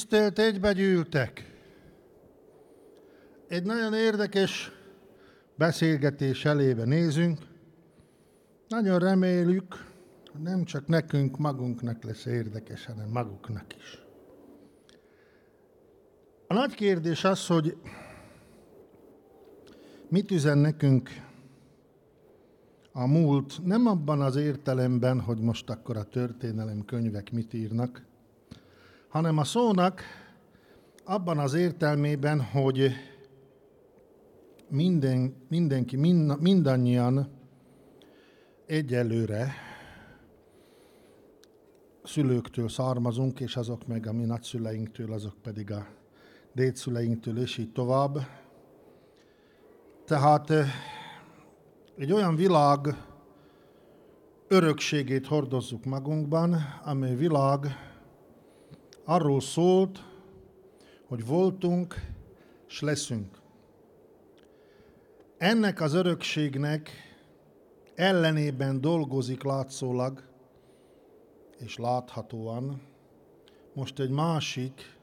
Tisztelt egybegyűltek! Egy nagyon érdekes beszélgetés elébe nézünk. Nagyon reméljük, hogy nem csak nekünk magunknak lesz érdekes, hanem maguknak is. A nagy kérdés az, hogy mit üzen nekünk a múlt, nem abban az értelemben, hogy most akkor a történelem könyvek mit írnak, hanem a szónak abban az értelmében, hogy minden, mindenki, mind, mindannyian egyelőre szülőktől származunk, és azok meg a mi nagyszüleinktől, azok pedig a dédszüleinktől, és így tovább. Tehát eh, egy olyan világ örökségét hordozzuk magunkban, amely világ arról szólt, hogy voltunk, és leszünk. Ennek az örökségnek ellenében dolgozik látszólag, és láthatóan most egy másik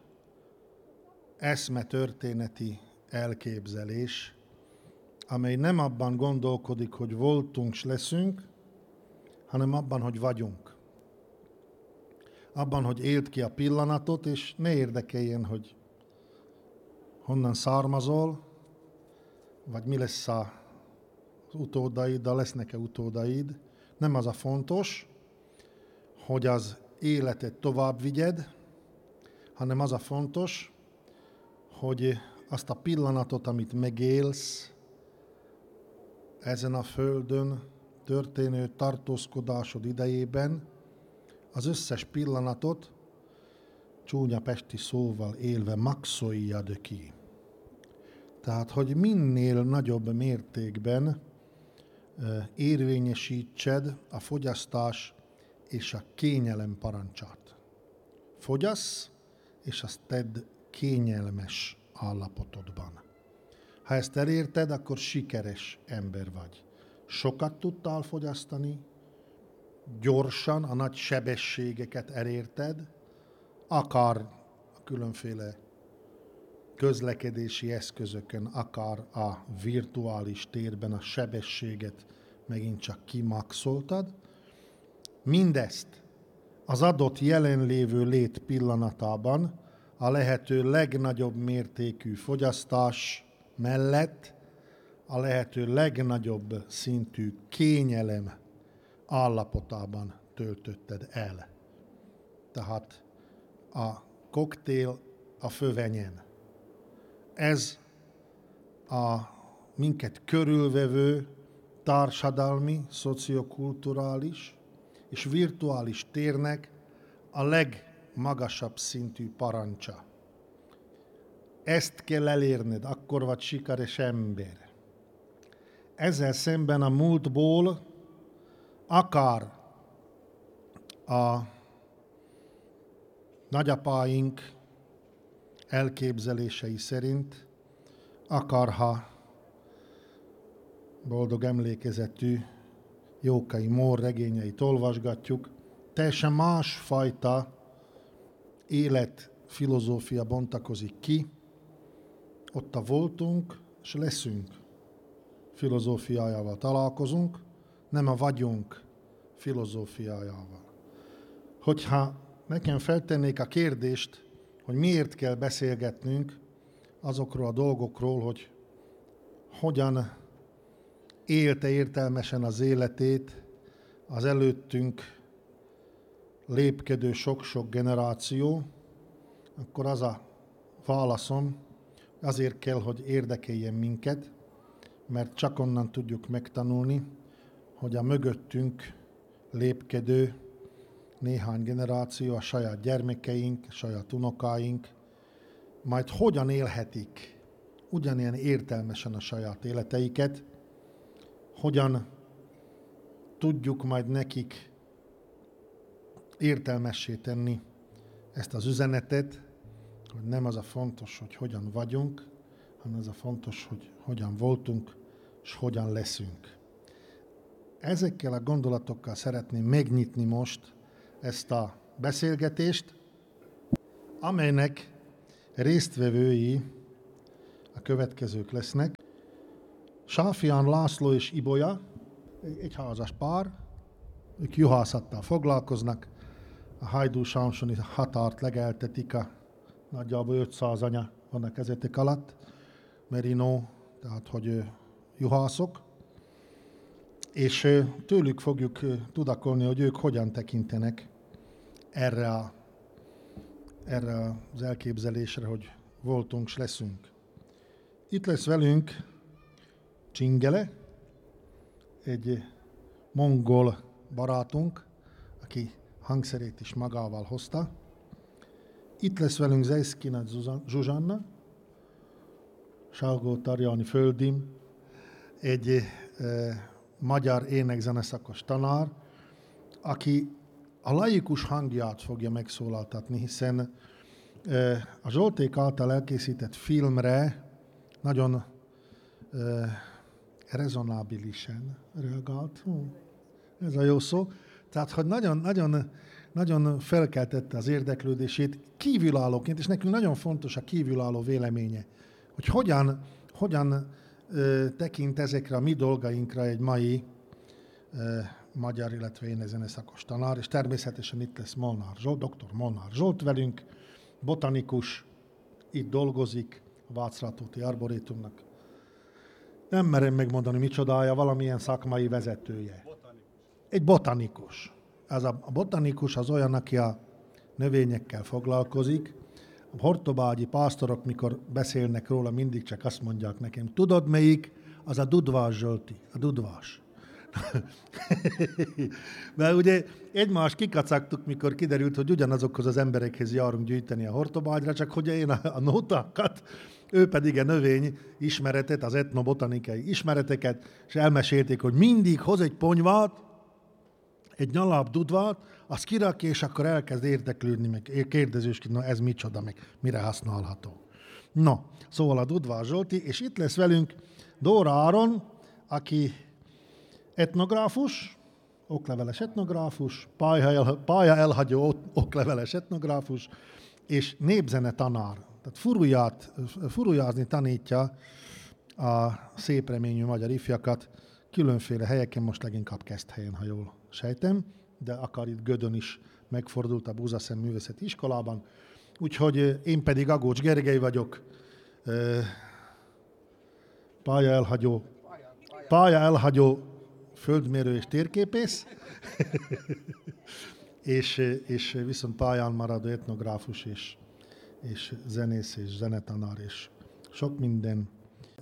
eszme történeti elképzelés, amely nem abban gondolkodik, hogy voltunk s leszünk, hanem abban, hogy vagyunk. Abban, hogy élt ki a pillanatot, és ne érdekeljen, hogy honnan származol, vagy mi lesz utódaid, de lesznek-e utódaid. Nem az a fontos, hogy az életet tovább vigyed, hanem az a fontos, hogy azt a pillanatot, amit megélsz, ezen a földön történő tartózkodásod idejében, az összes pillanatot csúnya pesti szóval élve maxoljad ki. Tehát, hogy minél nagyobb mértékben érvényesítsed a fogyasztás és a kényelem parancsát. Fogyasz, és azt tedd kényelmes állapotodban. Ha ezt elérted, akkor sikeres ember vagy. Sokat tudtál fogyasztani, gyorsan a nagy sebességeket elérted, akár a különféle közlekedési eszközökön, akár a virtuális térben a sebességet megint csak kimaxoltad. Mindezt az adott jelenlévő lét pillanatában a lehető legnagyobb mértékű fogyasztás mellett a lehető legnagyobb szintű kényelem állapotában töltötted el. Tehát a koktél a fövenyen. Ez a minket körülvevő társadalmi, szociokulturális és virtuális térnek a legmagasabb szintű parancsa. Ezt kell elérned, akkor vagy sikeres ember. Ezzel szemben a múltból akár a nagyapáink elképzelései szerint, akár ha boldog emlékezetű Jókai Mór regényeit olvasgatjuk, teljesen másfajta életfilozófia bontakozik ki, ott a voltunk, és leszünk. Filozófiájával találkozunk, nem a vagyunk filozófiájával. Hogyha nekem feltennék a kérdést, hogy miért kell beszélgetnünk azokról a dolgokról, hogy hogyan élte értelmesen az életét az előttünk lépkedő sok-sok generáció, akkor az a válaszom, azért kell, hogy érdekeljen minket, mert csak onnan tudjuk megtanulni, hogy a mögöttünk lépkedő néhány generáció, a saját gyermekeink, a saját unokáink, majd hogyan élhetik ugyanilyen értelmesen a saját életeiket, hogyan tudjuk majd nekik értelmessé tenni ezt az üzenetet, hogy nem az a fontos, hogy hogyan vagyunk, hanem az a fontos, hogy hogyan voltunk, és hogyan leszünk. Ezekkel a gondolatokkal szeretném megnyitni most ezt a beszélgetést. amelynek résztvevői a következők lesznek. Sáfián László és Ibolya, egy házas pár, ők juhászattal foglalkoznak, a Hajdú Sámsoni határt legeltetik, a nagyjából 500 anya van a kezetek alatt, merino, tehát hogy juhászok, és tőlük fogjuk tudakolni, hogy ők hogyan tekintenek erre, a, erre az elképzelésre, hogy voltunk, s leszünk. Itt lesz velünk Csingele, egy mongol barátunk, aki hangszerét is magával hozta. Itt lesz velünk Zeiszkina Zsuzsanna, Salgó Tarjani Földim, egy magyar énekzeneszakos tanár, aki a laikus hangját fogja megszólaltatni, hiszen a Zsolték által elkészített filmre nagyon rezonábilisen reagált. Ez a jó szó. Tehát, hogy nagyon, nagyon, nagyon felkeltette az érdeklődését kívülállóként, és nekünk nagyon fontos a kívülálló véleménye, hogy hogyan, hogyan tekint ezekre a mi dolgainkra egy mai magyar, illetve én ezen szakos tanár, és természetesen itt lesz Molnár Zsolt, dr. Molnár Zsolt velünk, botanikus, itt dolgozik, a Václatóti Arborétumnak. Nem merem megmondani, micsodája, valamilyen szakmai vezetője. Botanikus. Egy botanikus. Ez a, a botanikus az olyan, aki a növényekkel foglalkozik. Hortobágyi pásztorok, mikor beszélnek róla, mindig csak azt mondják nekem, tudod melyik? Az a Dudvás Zsolti, a Dudvás. Mert ugye egymást kikacagtuk, mikor kiderült, hogy ugyanazokhoz az emberekhez járunk gyűjteni a hortobágyra, csak hogy én a, a nótákat, ő pedig a növény ismeretet, az etnobotanikai ismereteket, és elmesélték, hogy mindig hoz egy ponyvát, egy nyalap dudvát, azt kirakja, és akkor elkezd érdeklődni, meg kérdezősként, na ez micsoda, meg mire használható. No, szóval a Dudvár Zsolti, és itt lesz velünk Dóra Áron, aki etnográfus, okleveles etnográfus, pálya, el, pálya elhagyó okleveles etnográfus, és népzene tanár. Tehát furuját, furujázni tanítja a szép reményű magyar ifjakat különféle helyeken, most leginkább kezd helyen, ha jól sejtem, de akár itt Gödön is megfordult a Búzaszem Művészeti Iskolában. Úgyhogy én pedig Agócs Gergely vagyok, pálya elhagyó, pálya elhagyó földmérő és térképész, és, és viszont pályán maradó etnográfus és, és zenész és zenetanár és sok minden.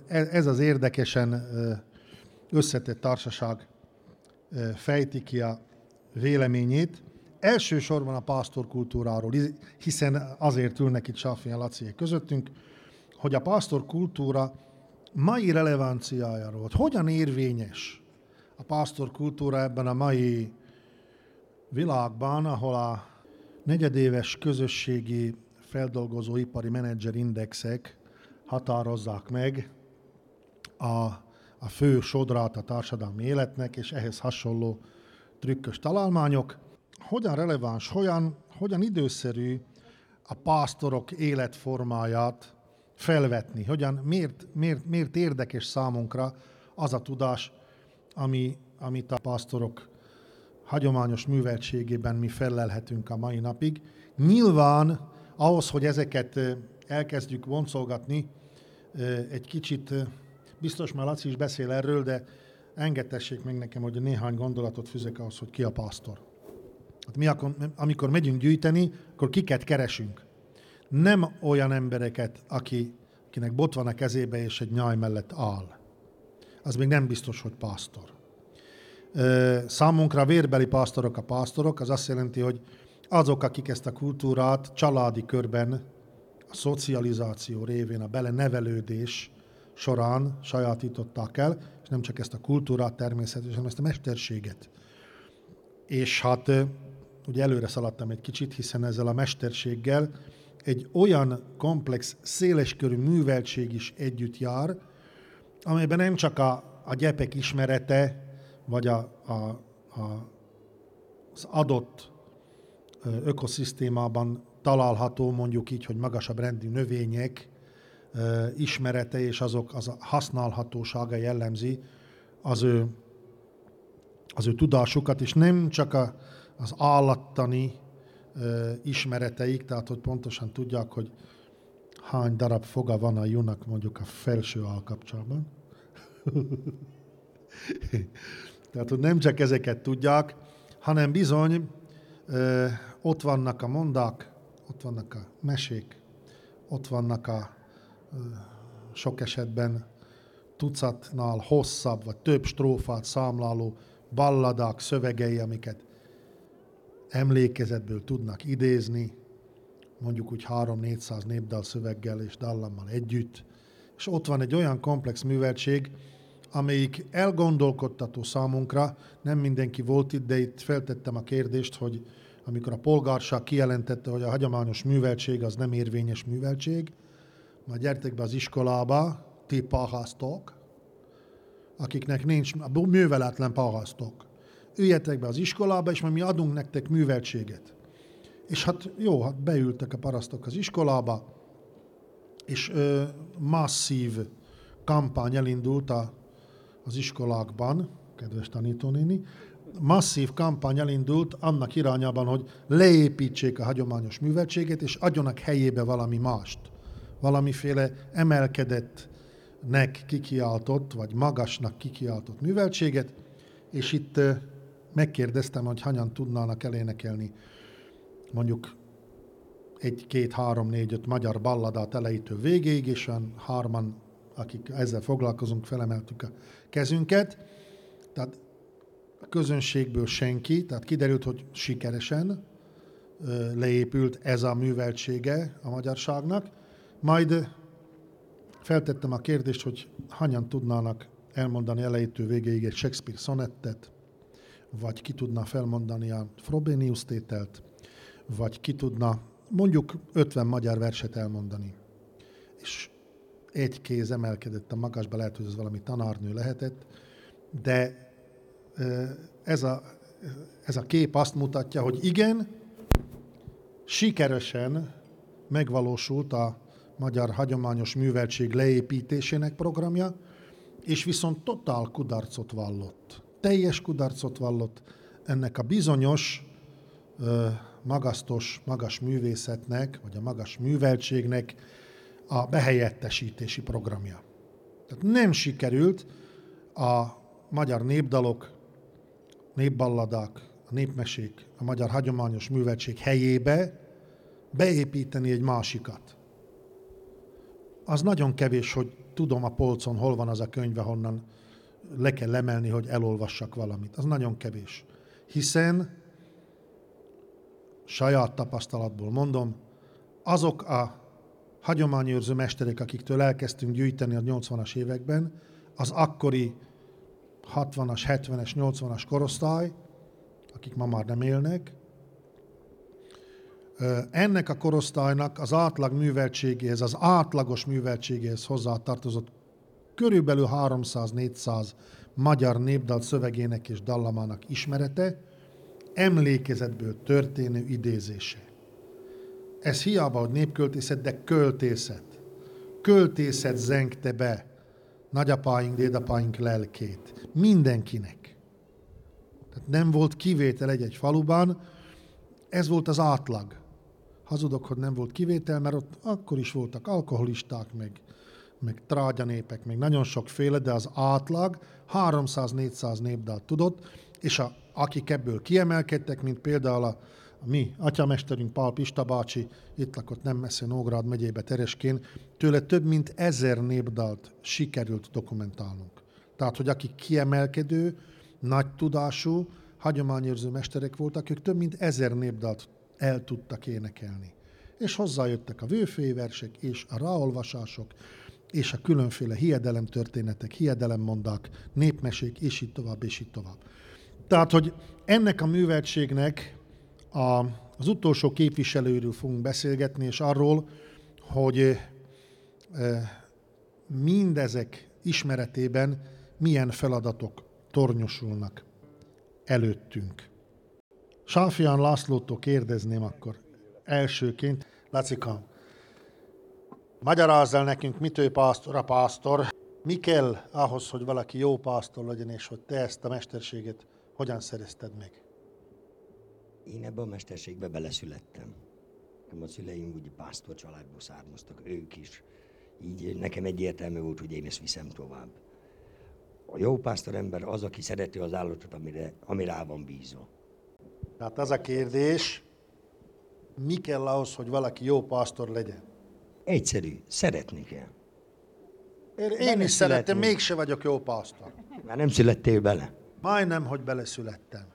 Ez, ez az érdekesen összetett társaság fejti ki a véleményét, elsősorban a pásztorkultúráról, hiszen azért ülnek itt Sáfián Laciék közöttünk, hogy a pásztorkultúra mai relevanciájáról, hogy hogyan érvényes a pásztorkultúra ebben a mai világban, ahol a negyedéves közösségi feldolgozó ipari menedzserindexek határozzák meg a a fő sodrát a társadalmi életnek, és ehhez hasonló trükkös találmányok. Hogyan releváns, hogyan, hogyan időszerű a pásztorok életformáját felvetni, hogyan, miért, miért, miért érdekes számunkra az a tudás, ami, amit a pásztorok hagyományos műveltségében mi felelhetünk a mai napig. Nyilván ahhoz, hogy ezeket elkezdjük voncolgatni, egy kicsit Biztos már Laci is beszél erről, de engedtessék meg nekem, hogy néhány gondolatot fűzek ahhoz, hogy ki a pásztor. Hát mi akkor, amikor megyünk gyűjteni, akkor kiket keresünk. Nem olyan embereket, aki, akinek bot van a kezébe és egy nyaj mellett áll. Az még nem biztos, hogy pásztor. Számunkra vérbeli pásztorok a pásztorok, az azt jelenti, hogy azok, akik ezt a kultúrát családi körben, a szocializáció révén, a belenevelődés során sajátították el, és nem csak ezt a kultúrát természetesen, hanem ezt a mesterséget. És hát ugye előre szaladtam egy kicsit, hiszen ezzel a mesterséggel egy olyan komplex, széleskörű műveltség is együtt jár, amelyben nem csak a, a gyepek ismerete, vagy a, a, a, az adott ökoszisztémában található mondjuk így, hogy magasabb rendű növények ismerete és azok az a használhatósága jellemzi az ő, az ő tudásukat, és nem csak a, az állattani ismereteik, tehát hogy pontosan tudják, hogy hány darab foga van a junak mondjuk a felső alkapcsolban. tehát, hogy nem csak ezeket tudják, hanem bizony ö, ott vannak a mondák, ott vannak a mesék, ott vannak a ö, sok esetben tucatnál hosszabb vagy több strófát számláló balladák, szövegei, amiket emlékezetből tudnak idézni, mondjuk úgy 3-400 népdal szöveggel és dallammal együtt. És ott van egy olyan komplex műveltség, amelyik elgondolkodtató számunkra, nem mindenki volt itt, de itt feltettem a kérdést, hogy amikor a polgárság kijelentette, hogy a hagyományos műveltség az nem érvényes műveltség, majd gyertek be az iskolába, ti pahasztok, akiknek nincs, a műveletlen pahasztok. Üljetek be az iskolába, és majd mi adunk nektek műveltséget. És hát jó, hát beültek a parasztok az iskolába, és ö, masszív kampány elindult a, az iskolákban, kedves tanítónéni, masszív kampány elindult annak irányában, hogy leépítsék a hagyományos műveltséget, és adjanak helyébe valami mást. Valamiféle emelkedettnek kikiáltott, vagy magasnak kikiáltott műveltséget, és itt megkérdeztem, hogy hanyan tudnának elénekelni mondjuk egy, két, három, négy, öt magyar balladát elejétől végéig, és olyan hárman, akik ezzel foglalkozunk, felemeltük a kezünket. Tehát a közönségből senki, tehát kiderült, hogy sikeresen leépült ez a műveltsége a magyarságnak. Majd feltettem a kérdést, hogy hanyan tudnának elmondani elejétől végéig egy Shakespeare szonettet, vagy ki tudna felmondani a Frobenius tételt, vagy ki tudna mondjuk 50 magyar verset elmondani. És egy kéz emelkedett a magasba, lehet, hogy ez valami tanárnő lehetett, de ez a, ez a kép azt mutatja, hogy igen, sikeresen megvalósult a magyar hagyományos műveltség leépítésének programja, és viszont totál kudarcot vallott. Teljes kudarcot vallott ennek a bizonyos magasztos, magas művészetnek, vagy a magas műveltségnek a behelyettesítési programja. Tehát nem sikerült a magyar népdalok, népballadák, a népmesék, a magyar hagyományos műveltség helyébe beépíteni egy másikat. Az nagyon kevés, hogy tudom a polcon, hol van az a könyve, honnan le kell emelni, hogy elolvassak valamit. Az nagyon kevés. Hiszen saját tapasztalatból mondom, azok a hagyományőrző mesterek, akiktől elkezdtünk gyűjteni a 80-as években, az akkori 60-as, 70-es, 80-as korosztály, akik ma már nem élnek, ennek a korosztálynak az átlag műveltségéhez, az átlagos műveltségéhez hozzátartozott körülbelül 300-400 magyar népdal szövegének és dallamának ismerete, emlékezetből történő idézése. Ez hiába, hogy népköltészet, de költészet. Költészet zengte be nagyapáink, dédapáink lelkét. Mindenkinek. Tehát nem volt kivétel egy-egy faluban, ez volt az átlag. Hazudok, hogy nem volt kivétel, mert ott akkor is voltak alkoholisták, meg, meg trágyanépek, meg nagyon sokféle, de az átlag 300-400 népdalt tudott, és a akik ebből kiemelkedtek, mint például a, a mi atyamesterünk Pál Pista bácsi, itt lakott nem messze Nógrád megyébe Tereskén, tőle több mint ezer népdalt sikerült dokumentálnunk. Tehát, hogy akik kiemelkedő, nagy tudású, hagyományőrző mesterek voltak, ők több mint ezer népdalt el tudtak énekelni. És hozzájöttek a vőfőversek és a ráolvasások, és a különféle hiedelemtörténetek, hiedelemmondák, népmesék, és így tovább, és így tovább. Tehát, hogy ennek a műveltségnek a, az utolsó képviselőről fogunk beszélgetni, és arról, hogy e, mindezek ismeretében milyen feladatok tornyosulnak előttünk. Sáfián Lászlótól kérdezném akkor, elsőként. Lacikam, magyarázz el nekünk, mitől pásztor a pásztor, mi kell ahhoz, hogy valaki jó pásztor legyen, és hogy te ezt a mesterséget hogyan szerezted meg? Én ebbe a mesterségbe beleszülettem. Nekem a szüleim úgy pásztor családból származtak, ők is. Így nekem egyértelmű volt, hogy én ezt viszem tovább. A jó pásztor ember az, aki szereti az állatot, amire, ami rá van bízva. Tehát az a kérdés, mi kell ahhoz, hogy valaki jó pásztor legyen? Egyszerű, szeretni kell. Én, én is szeretem, mégse vagyok jó pásztor. Már nem születtél bele. Majdnem, hogy beleszülettem.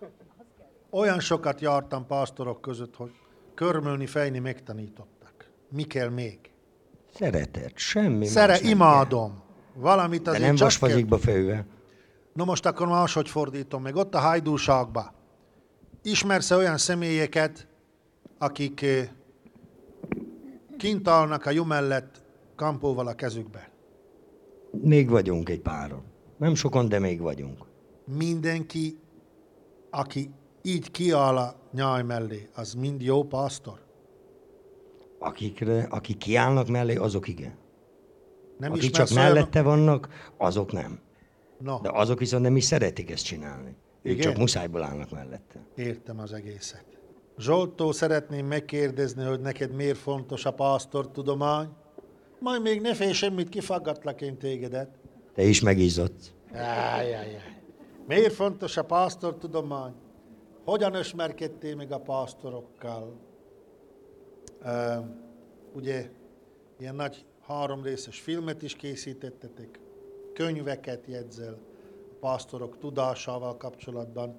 Olyan sokat jártam pásztorok között, hogy körmölni, fejni megtanítottak. Mi kell még? Szeretet, semmi Szere, más imádom. Valamit kell. De azért nem csak vasfazikba főve. No most akkor máshogy fordítom meg. Ott a hajdúságba. Ismersz olyan személyeket, akik eh, kint állnak a jó mellett kampóval a kezükbe? Még vagyunk egy páron. Nem sokan, de még vagyunk. Mindenki, aki így kiáll a nyáj mellé, az mind jó pásztor? Akikre, akik kiállnak mellé, azok igen. Nem Akik csak olyan- mellette vannak, azok nem. No, De azok viszont nem is szeretik ezt csinálni. Ők Igen? csak muszájból állnak mellette. értem az egészet. Zsoltó, szeretném megkérdezni, hogy neked miért fontos a pásztortudomány? Majd még ne félj semmit, kifaggatlak én tégedet. Te is megizzadsz. Ájjájjáj. Miért fontos a pásztortudomány? Hogyan ismerkedtél meg a pásztorokkal? Uh, ugye, ilyen nagy három részes filmet is készítettetek, könyveket jegyzel pásztorok tudásával kapcsolatban.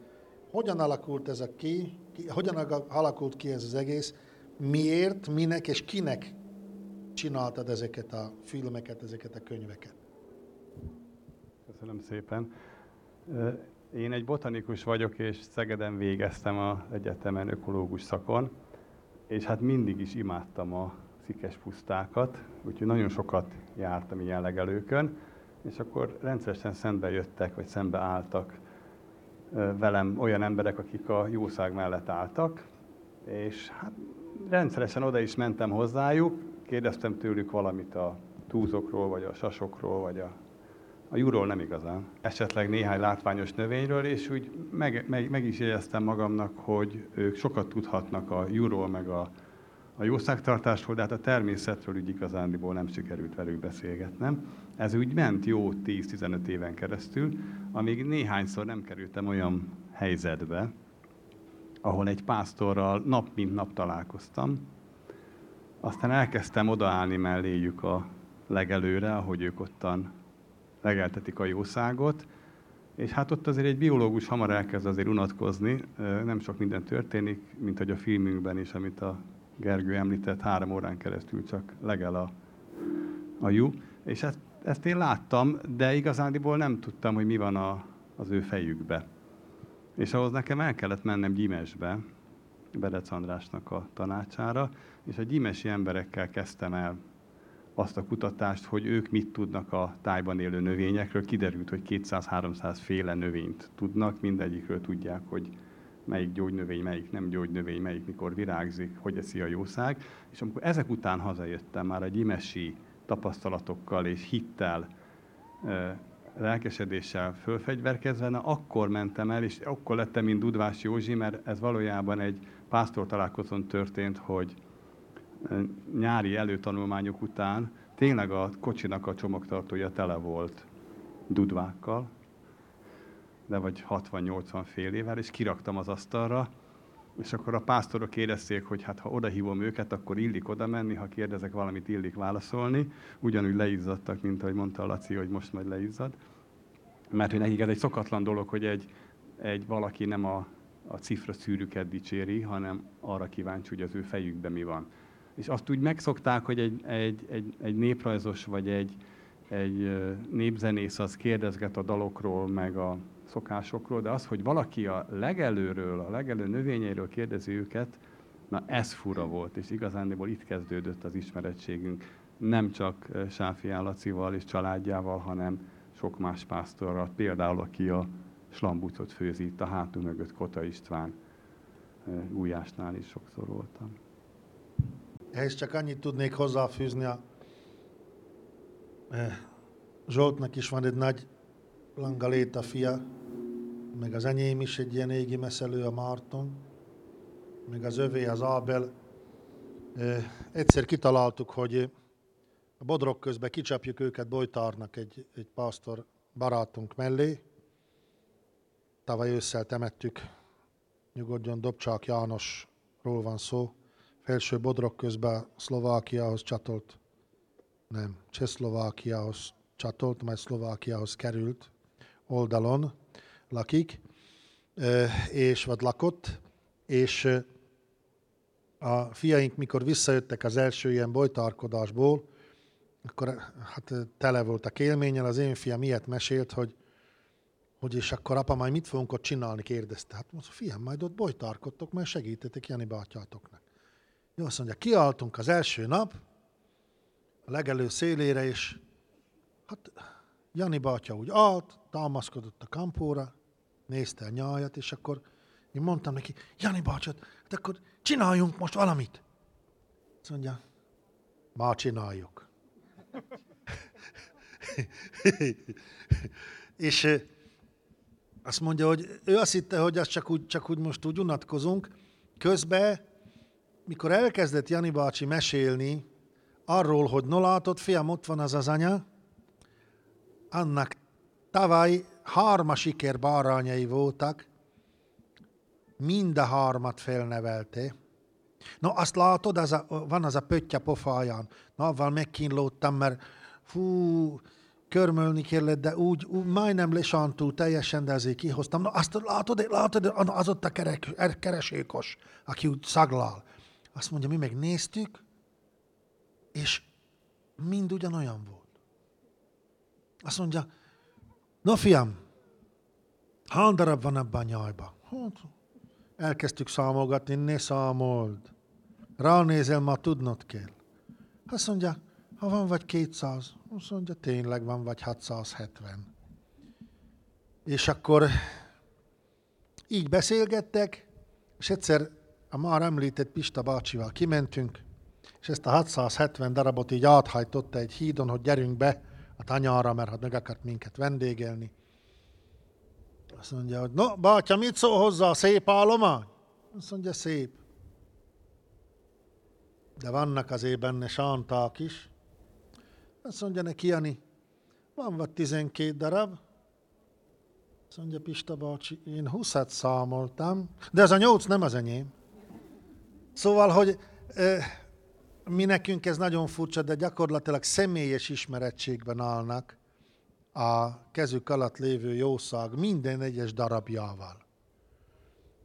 Hogyan alakult ez a ki, ki hogyan alakult ki ez az egész? Miért, minek és kinek csináltad ezeket a filmeket, ezeket a könyveket? Köszönöm szépen. Én egy botanikus vagyok, és Szegeden végeztem az egyetemen ökológus szakon, és hát mindig is imádtam a szikes pusztákat, úgyhogy nagyon sokat jártam ilyen legelőkön, és akkor rendszeresen szembe jöttek, vagy szembe álltak velem olyan emberek, akik a jószág mellett álltak, és hát rendszeresen oda is mentem hozzájuk, kérdeztem tőlük valamit a túzokról, vagy a sasokról, vagy a a júról nem igazán. Esetleg néhány látványos növényről, és úgy meg, meg, meg is jegyeztem magamnak, hogy ők sokat tudhatnak a júról, meg a, a jószágtartásról, de hát a természetről úgy igazándiból nem sikerült velük beszélgetnem. Ez úgy ment jó 10-15 éven keresztül, amíg néhányszor nem kerültem olyan helyzetbe, ahol egy pásztorral nap mint nap találkoztam. Aztán elkezdtem odaállni melléjük a legelőre, ahogy ők ottan legeltetik a jószágot, és hát ott azért egy biológus hamar elkezd azért unatkozni, nem sok minden történik, mint hogy a filmünkben is, amit a Gergő említett, három órán keresztül csak legel a, a jú. És ezt, ezt én láttam, de igazándiból nem tudtam, hogy mi van a, az ő fejükbe. És ahhoz nekem el kellett mennem Gyimesbe, Berec Andrásnak a tanácsára, és a gyimesi emberekkel kezdtem el azt a kutatást, hogy ők mit tudnak a tájban élő növényekről. Kiderült, hogy 200-300 féle növényt tudnak, mindegyikről tudják, hogy melyik gyógynövény, melyik nem gyógynövény, melyik mikor virágzik, hogy eszi a jószág. És amikor ezek után hazajöttem már a gyimesi tapasztalatokkal és hittel, lelkesedéssel fölfegyverkezve, na akkor mentem el, és akkor lettem, mint Dudvás Józsi, mert ez valójában egy pásztor találkozón történt, hogy nyári előtanulmányok után tényleg a kocsinak a csomagtartója tele volt dudvákkal, de vagy 60-80 fél évvel, és kiraktam az asztalra, és akkor a pásztorok érezték, hogy hát ha odahívom őket, akkor illik oda menni, ha kérdezek valamit, illik válaszolni. Ugyanúgy leizzadtak, mint ahogy mondta a Laci, hogy most majd leizzad. Mert hogy nekik ez egy szokatlan dolog, hogy egy, egy valaki nem a, a cifra szűrüket dicséri, hanem arra kíváncsi, hogy az ő fejükben mi van. És azt úgy megszokták, hogy egy, egy, egy, egy néprajzos vagy egy, egy népzenész az kérdezget a dalokról, meg a szokásokról, de az, hogy valaki a legelőről, a legelő növényeiről kérdezi őket, na ez fura volt, és igazándiból itt kezdődött az ismerettségünk, nem csak Sáfi Állacival és családjával, hanem sok más pásztorral, például aki a slambucot főzi itt a hátunk mögött, Kota István, Újásnál is sokszor voltam. Ehhez csak annyit tudnék hozzáfűzni a Zsoltnak is van egy nagy Langaléta fia, meg az enyém is egy ilyen égi meszelő a Márton, meg az övé az Ábel. Eh, egyszer kitaláltuk, hogy a bodrok közben kicsapjuk őket Bojtárnak egy, egy pásztor barátunk mellé. Tavaly ősszel temettük, nyugodjon Dobcsák Jánosról van szó. Felső bodrok közben Szlovákiához csatolt, nem, Csehszlovákiához csatolt, majd Szlovákiához került oldalon lakik, és vagy lakott, és a fiaink, mikor visszajöttek az első ilyen bolytárkodásból, akkor hát tele volt a élménnyel, az én fiam ilyet mesélt, hogy, hogy és akkor apa, majd mit fogunk ott csinálni, kérdezte. Hát mondta, fiam, majd ott bolytárkodtok, majd segítetek Jani bátyátoknak. Jó, azt mondja, kialtunk az első nap, a legelő szélére, és hát Jani bátya úgy állt, támaszkodott a kampóra, nézte a nyájat, és akkor én mondtam neki, Jani bácsot, hát akkor csináljunk most valamit. Azt mondja, már csináljuk. és azt mondja, hogy ő azt hitte, hogy azt csak úgy, csak úgy most úgy unatkozunk. Közben, mikor elkezdett Jani bácsi mesélni arról, hogy no látod, fiam, ott van az az anya, annak tavaly harma siker bárányai voltak, mind a harmat felnevelte. No, azt látod, az a, van az a pöttya pofáján. Na, avval megkínlódtam, mert fú, körmölni kellett, de úgy, úgy majdnem lesantú teljesen, de azért kihoztam. Na, azt látod, látod, az ott a kerek, er, keresékos, aki úgy szaglal. Azt mondja, mi meg néztük, és mind ugyanolyan volt. Azt mondja, no fiam, hány darab van ebben a nyajban? Hát, elkezdtük számolgatni, ne számold. Ránézel, ma tudnod kell. Azt mondja, ha van vagy 200, azt mondja, tényleg van vagy 670. És akkor így beszélgettek, és egyszer a már említett Pista bácsival kimentünk, és ezt a 670 darabot így áthajtotta egy hídon, hogy gyerünk be a tanyára, mert hát meg akart minket vendégelni. Azt mondja, hogy no, bátya, mit szól hozzá a szép állomány? Azt mondja, szép. De vannak azért benne sánták is. Azt mondja neki, Jani, van vagy 12 darab? Azt mondja Pista bácsi, én 20 számoltam, de ez a 8 nem az enyém. Szóval, hogy eh, mi nekünk ez nagyon furcsa, de gyakorlatilag személyes ismerettségben állnak a kezük alatt lévő jószág minden egyes darabjával.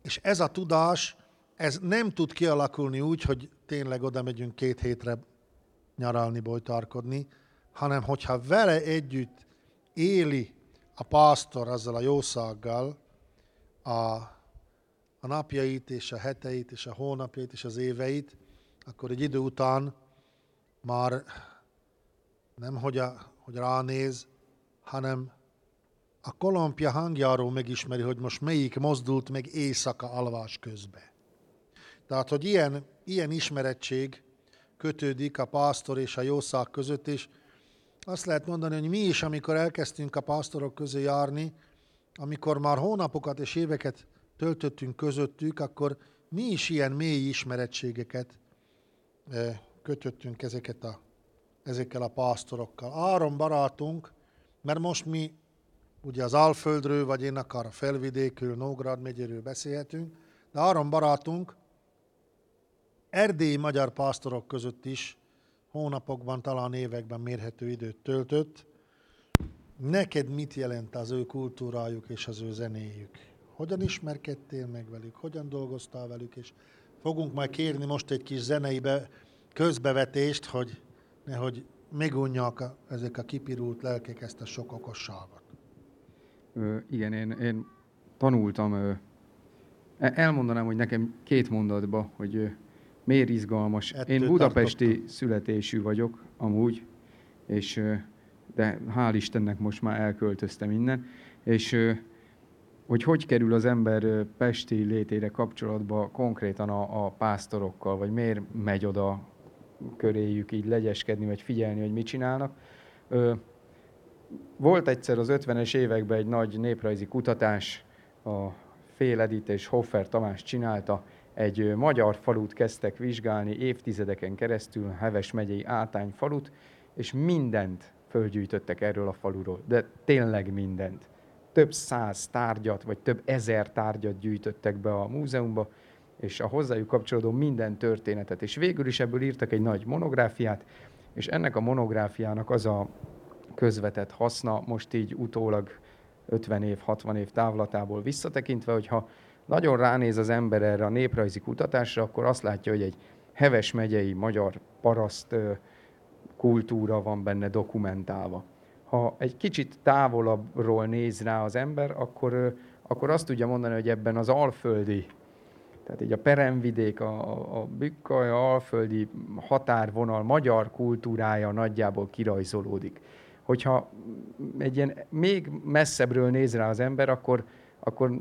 És ez a tudás, ez nem tud kialakulni úgy, hogy tényleg oda megyünk két hétre nyaralni, bolytarkodni, hanem hogyha vele együtt éli a pásztor azzal a jószággal a, a napjait és a heteit és a hónapjait és az éveit, akkor egy idő után már nem hogy, a, hogy ránéz, hanem a kolompja hangjáról megismeri, hogy most melyik mozdult meg éjszaka alvás közbe. Tehát, hogy ilyen, ilyen ismerettség kötődik a pásztor és a jószág között, és azt lehet mondani, hogy mi is, amikor elkezdtünk a pásztorok közé járni, amikor már hónapokat és éveket töltöttünk közöttük, akkor mi is ilyen mély ismerettségeket kötöttünk ezeket a, ezekkel a pásztorokkal. Áron barátunk, mert most mi ugye az Alföldről, vagy én akar a felvidékről, Nógrád megyéről beszélhetünk, de Áron barátunk erdélyi magyar pásztorok között is hónapokban, talán években mérhető időt töltött. Neked mit jelent az ő kultúrájuk és az ő zenéjük? Hogyan ismerkedtél meg velük? Hogyan dolgoztál velük? És fogunk majd kérni most egy kis zeneibe közbevetést, hogy nehogy megunják ezek a kipirult lelkek ezt a sok okosságot. Ö, igen, én, én tanultam, ö, e, elmondanám, hogy nekem két mondatba, hogy ö, miért izgalmas. Ettől én budapesti tartottam. születésű vagyok, amúgy, és ö, de hál' Istennek most már elköltöztem innen, és ö, hogy hogy kerül az ember ö, pesti létére kapcsolatba konkrétan a, a pásztorokkal, vagy miért megy oda köréjük így legyeskedni, vagy figyelni, hogy mit csinálnak. Volt egyszer az 50-es években egy nagy néprajzi kutatás, a Féledit és Hoffer Tamás csinálta, egy magyar falut kezdtek vizsgálni évtizedeken keresztül, Heves megyei Átány falut, és mindent fölgyűjtöttek erről a faluról, de tényleg mindent. Több száz tárgyat, vagy több ezer tárgyat gyűjtöttek be a múzeumba, és a hozzájuk kapcsolódó minden történetet. És végül is ebből írtak egy nagy monográfiát, és ennek a monográfiának az a közvetett haszna, most így utólag 50 év, 60 év távlatából visszatekintve, hogyha nagyon ránéz az ember erre a néprajzi kutatásra, akkor azt látja, hogy egy heves megyei magyar paraszt kultúra van benne dokumentálva. Ha egy kicsit távolabbról néz rá az ember, akkor, akkor azt tudja mondani, hogy ebben az alföldi, tehát így a peremvidék, a, a a alföldi határvonal magyar kultúrája nagyjából kirajzolódik. Hogyha egy ilyen még messzebbről néz rá az ember, akkor, akkor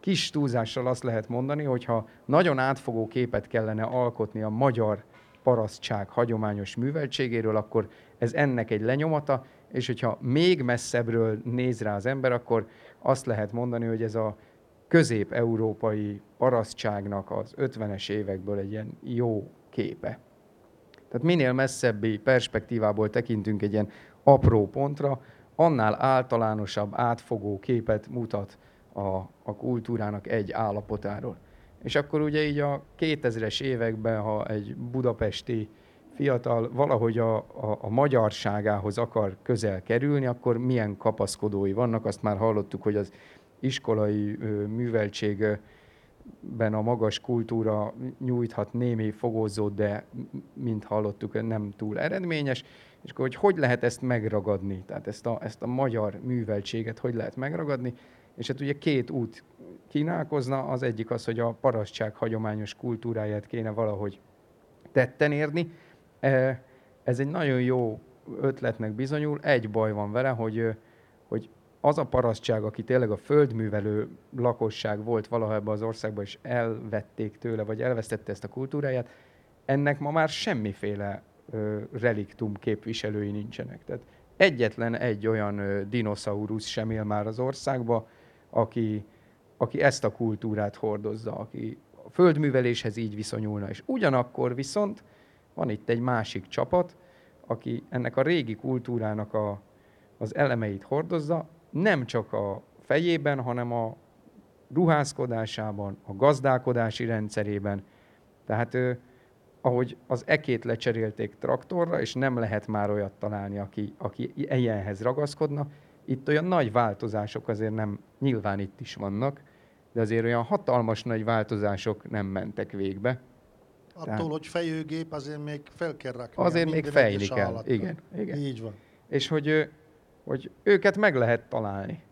kis túlzással azt lehet mondani, hogyha nagyon átfogó képet kellene alkotni a magyar parasztság hagyományos műveltségéről, akkor ez ennek egy lenyomata, és hogyha még messzebbről néz rá az ember, akkor azt lehet mondani, hogy ez a közép-európai parasztságnak az 50-es évekből egy ilyen jó képe. Tehát minél messzebbi perspektívából tekintünk egy ilyen apró pontra, annál általánosabb, átfogó képet mutat a, a kultúrának egy állapotáról. És akkor ugye így a 2000-es években, ha egy budapesti fiatal valahogy a, a, a magyarságához akar közel kerülni, akkor milyen kapaszkodói vannak, azt már hallottuk, hogy az iskolai ö, műveltségben a magas kultúra nyújthat némi fogózót, de mint hallottuk, nem túl eredményes. És akkor, hogy hogy lehet ezt megragadni, tehát ezt a, ezt a magyar műveltséget hogy lehet megragadni, és hát ugye két út kínálkozna, az egyik az, hogy a parasztság hagyományos kultúráját kéne valahogy tetten érni. E, ez egy nagyon jó ötletnek bizonyul, egy baj van vele, hogy, hogy az a parasztság, aki tényleg a földművelő lakosság volt valaha ebben az országban, és elvették tőle, vagy elvesztette ezt a kultúráját, ennek ma már semmiféle reliktum képviselői nincsenek. Tehát egyetlen egy olyan dinoszaurusz sem él már az országba, aki, aki ezt a kultúrát hordozza, aki a földműveléshez így viszonyulna. És ugyanakkor viszont van itt egy másik csapat, aki ennek a régi kultúrának a, az elemeit hordozza, nem csak a fejében, hanem a ruházkodásában, a gazdálkodási rendszerében. Tehát ő, ahogy az ekét lecserélték traktorra, és nem lehet már olyat találni, aki, aki ilyenhez ragaszkodna, itt olyan nagy változások azért nem, nyilván itt is vannak, de azért olyan hatalmas nagy változások nem mentek végbe. Attól, Tehát, hogy fejőgép, azért még fel kell rakni. Azért még fejni kell, állattal. igen, igen. Így van. És hogy, hogy őket meg lehet találni.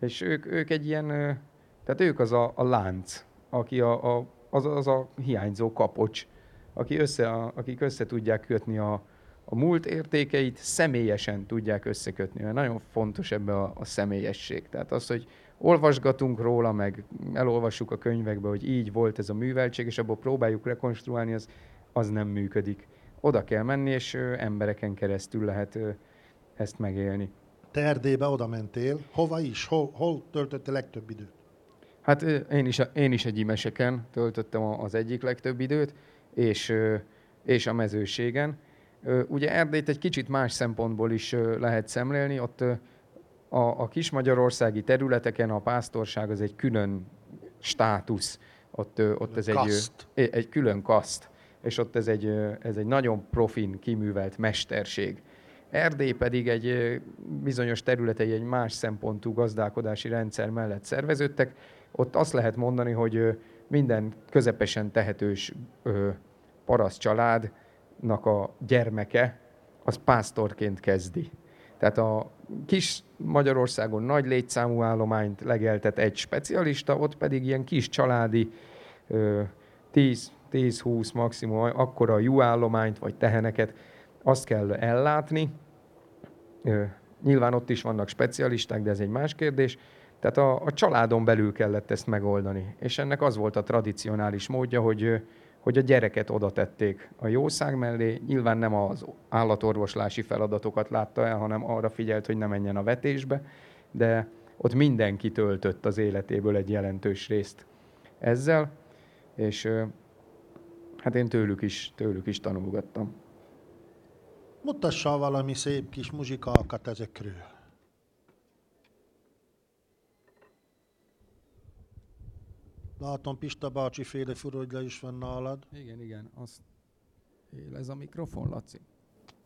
És ők, ők egy ilyen, tehát ők az a, a lánc, aki a, a, az, az a hiányzó kapocs, aki össze, a, akik össze tudják kötni a, a múlt értékeit személyesen tudják összekötni, mert nagyon fontos ebbe a, a személyesség. Tehát az, hogy olvasgatunk róla, meg elolvassuk a könyvekbe, hogy így volt ez a műveltség, és abból próbáljuk rekonstruálni, az, az nem működik. Oda kell menni, és embereken keresztül lehet ezt megélni. Te Erdélybe oda mentél, hova is, hol, hol töltötte legtöbb időt? Hát én is, én is egy imeseken töltöttem az egyik legtöbb időt, és, és a mezőségen Ugye Erdélyt egy kicsit más szempontból is lehet szemlélni, ott a, a kis magyarországi területeken a pásztorság az egy külön státusz, ott, ott ez egy, egy külön kaszt, és ott ez egy, ez egy nagyon profin kiművelt mesterség. Erdély pedig egy bizonyos területei egy más szempontú gazdálkodási rendszer mellett szerveződtek. Ott azt lehet mondani, hogy minden közepesen tehetős paraszt család nak a gyermeke, az pásztorként kezdi. Tehát a kis Magyarországon nagy létszámú állományt legeltet egy specialista, ott pedig ilyen kis családi 10-20 maximum akkora jó állományt vagy teheneket, azt kell ellátni. Nyilván ott is vannak specialisták, de ez egy más kérdés. Tehát a, a családon belül kellett ezt megoldani. És ennek az volt a tradicionális módja, hogy hogy a gyereket oda tették a jószág mellé. Nyilván nem az állatorvoslási feladatokat látta el, hanem arra figyelt, hogy ne menjen a vetésbe, de ott mindenki töltött az életéből egy jelentős részt ezzel, és hát én tőlük is, tőlük is tanulgattam. Mutassa valami szép kis muzsikalkat ezekről. Látom, Pista bácsi féle furodja is van nálad. Igen, igen, azt él ez a mikrofon, Laci.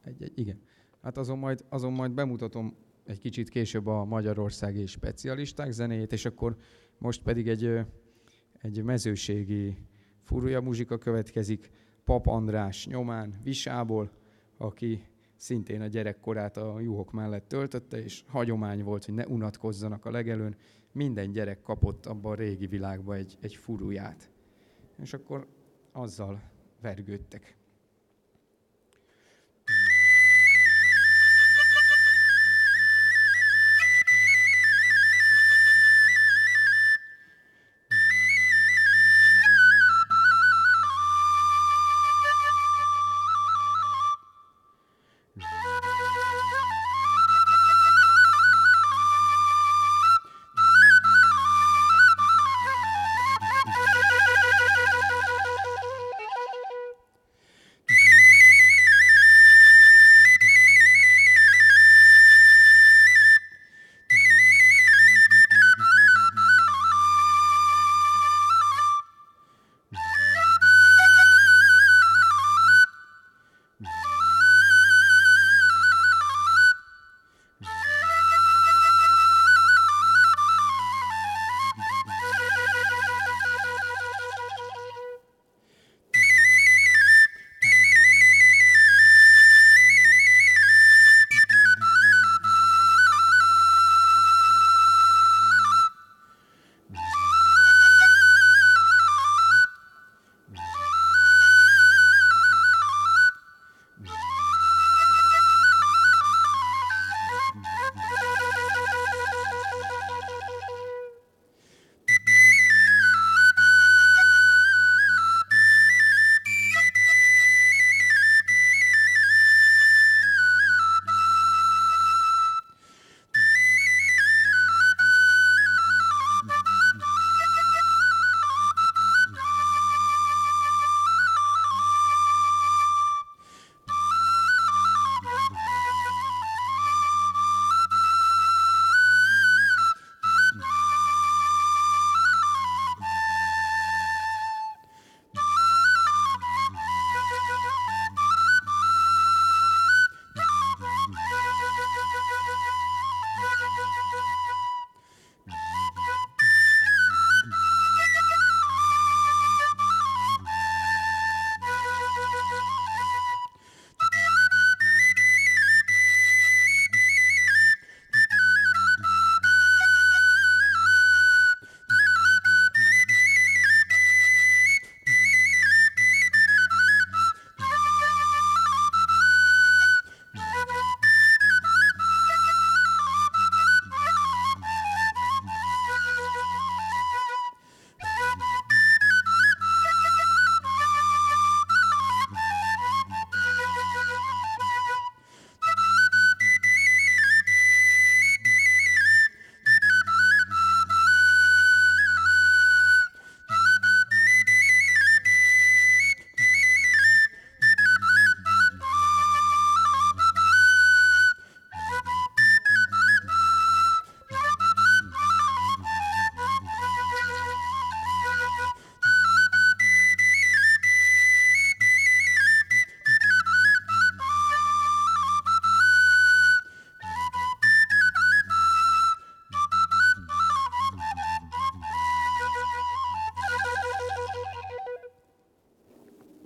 Egy, egy, igen. Hát azon majd, azon majd bemutatom egy kicsit később a magyarországi specialisták zenéjét, és akkor most pedig egy, egy mezőségi furúja muzsika következik, Pap András nyomán, Visából, aki szintén a gyerekkorát a juhok mellett töltötte, és hagyomány volt, hogy ne unatkozzanak a legelőn, minden gyerek kapott abban a régi világban egy, egy furuját. És akkor azzal vergődtek.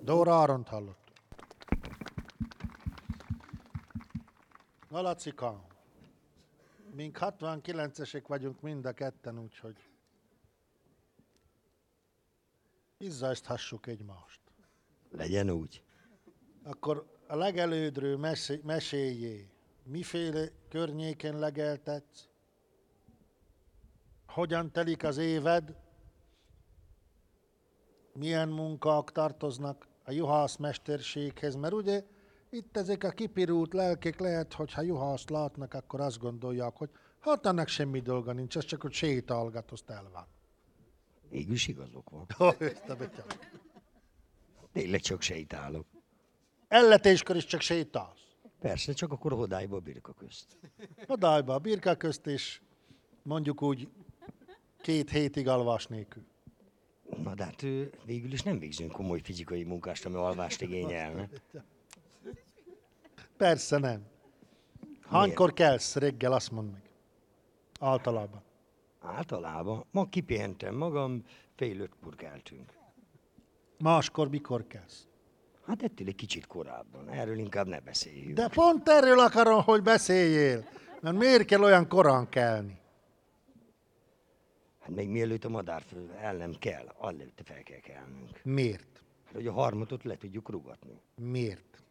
Dóra Aront hallott. Na, Lacika, mink 69-esek vagyunk mind a ketten, úgyhogy izzajzthassuk egymást. Legyen úgy. Akkor a legelődről mesé- meséljé, miféle környéken legeltetsz, hogyan telik az éved, milyen munkák tartoznak a juhászmesterséghez, mert ugye itt ezek a kipirult lelkek lehet, hogy ha juhászt látnak, akkor azt gondolják, hogy hát annak semmi dolga nincs, ez csak hogy sétálgat, azt el van. Végül is igazok van. Tényleg csak sejtálok. Elletéskor is csak sétálsz. Persze, csak akkor hodályba a birka közt. A dájba, a birka közt, és mondjuk úgy két hétig alvás nélkül. Na de hát ö, végül is nem végzünk komoly fizikai munkást, ami alvást igényelne. Persze nem. Hánykor kelsz reggel, azt mondd meg. Általában. Általában ma kipihentem magam, fél ötkor keltünk. Máskor mikor kelsz? Hát ettől egy kicsit korábban, erről inkább ne beszéljünk. De pont erről akarom, hogy beszéljél. Mert miért kell olyan korán kelni? Hát még mielőtt a madár el nem kell, előtte fel kell kelnünk. Miért? Hát, hogy a harmatot le tudjuk rugatni. Miért?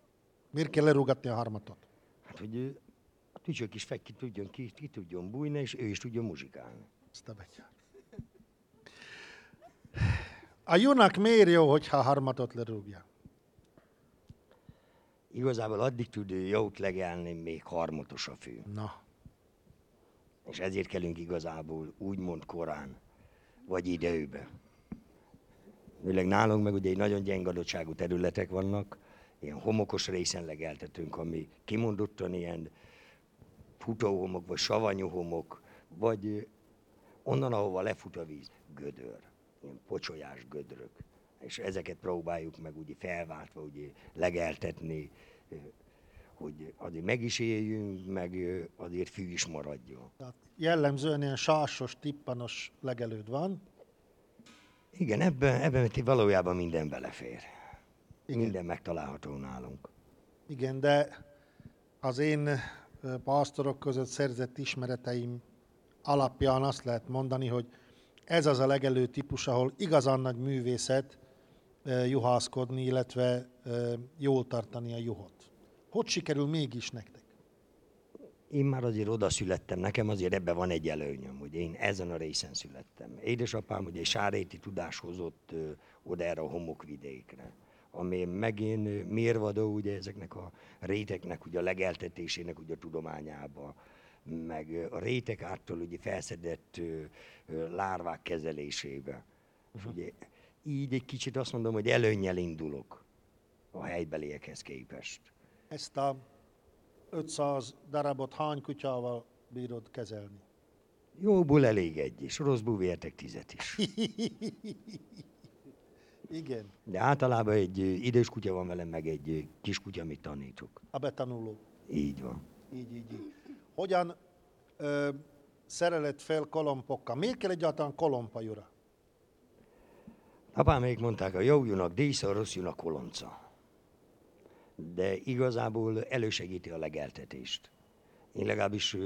Miért kell lerugatni a harmatot? Hát, hogy a tücsök is fel ki tudjon, ki, ki tudjon bújni, és ő is tudjon muzsikálni. Ezt a betyár. A junak miért jó, hogyha a harmatot lerúgja? Igazából addig tud jót legelni, még harmatos a fő. Na, És ezért kellünk igazából úgymond korán, vagy időbe. Főleg nálunk meg ugye egy nagyon gyengadottságú területek vannak, ilyen homokos részen legeltetünk, ami kimondottan ilyen futóhomok, vagy savanyú homok, vagy onnan, ahova lefut a víz, gödör, ilyen pocsolyás gödrök. És ezeket próbáljuk meg ugye felváltva ugye legeltetni, hogy azért meg is éljünk, meg azért fű is maradjon. tehát jellemzően ilyen sásos, tippanos legelőd van. Igen, ebben, ebben valójában minden belefér. Igen. Minden megtalálható nálunk. Igen, de az én pásztorok között szerzett ismereteim alapján azt lehet mondani, hogy ez az a legelő típus, ahol igazán nagy művészet juhászkodni, illetve jól tartani a juhot. Hogy sikerül mégis nektek? Én már azért oda születtem, nekem azért ebben van egy előnyöm, hogy én ezen a részen születtem. Édesapám ugye egy sáréti tudás hozott ö, oda erre a homokvidékre, ami megint mérvadó ugye ezeknek a réteknek ugye a legeltetésének ugye a tudományába, meg a rétek által ugye felszedett ö, ö, lárvák kezelésébe. És ugye így egy kicsit azt mondom, hogy előnnyel indulok a helybeliekhez képest. Ezt a 500 darabot hány kutyával bírod kezelni? Jóból elég egy is, rosszból vértek tizet is. Igen, De általában egy idős kutya van velem, meg egy kis kutya, amit tanítok. a betanuló. Így van. Így, így, így. Hogyan ö, szereled fel kolompokkal? Miért kell egyáltalán kolompa, Jura? Apám még mondták, a jó jön a dísz, a rossz jön a kolonca. De igazából elősegíti a legeltetést. Én legalábbis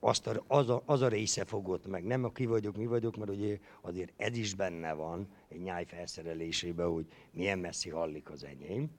azt a, az, a, az a része fogott meg, nem a ki vagyok, mi vagyok, mert ugye azért ez is benne van egy nyáj felszerelésében, hogy milyen messzi hallik az enyém.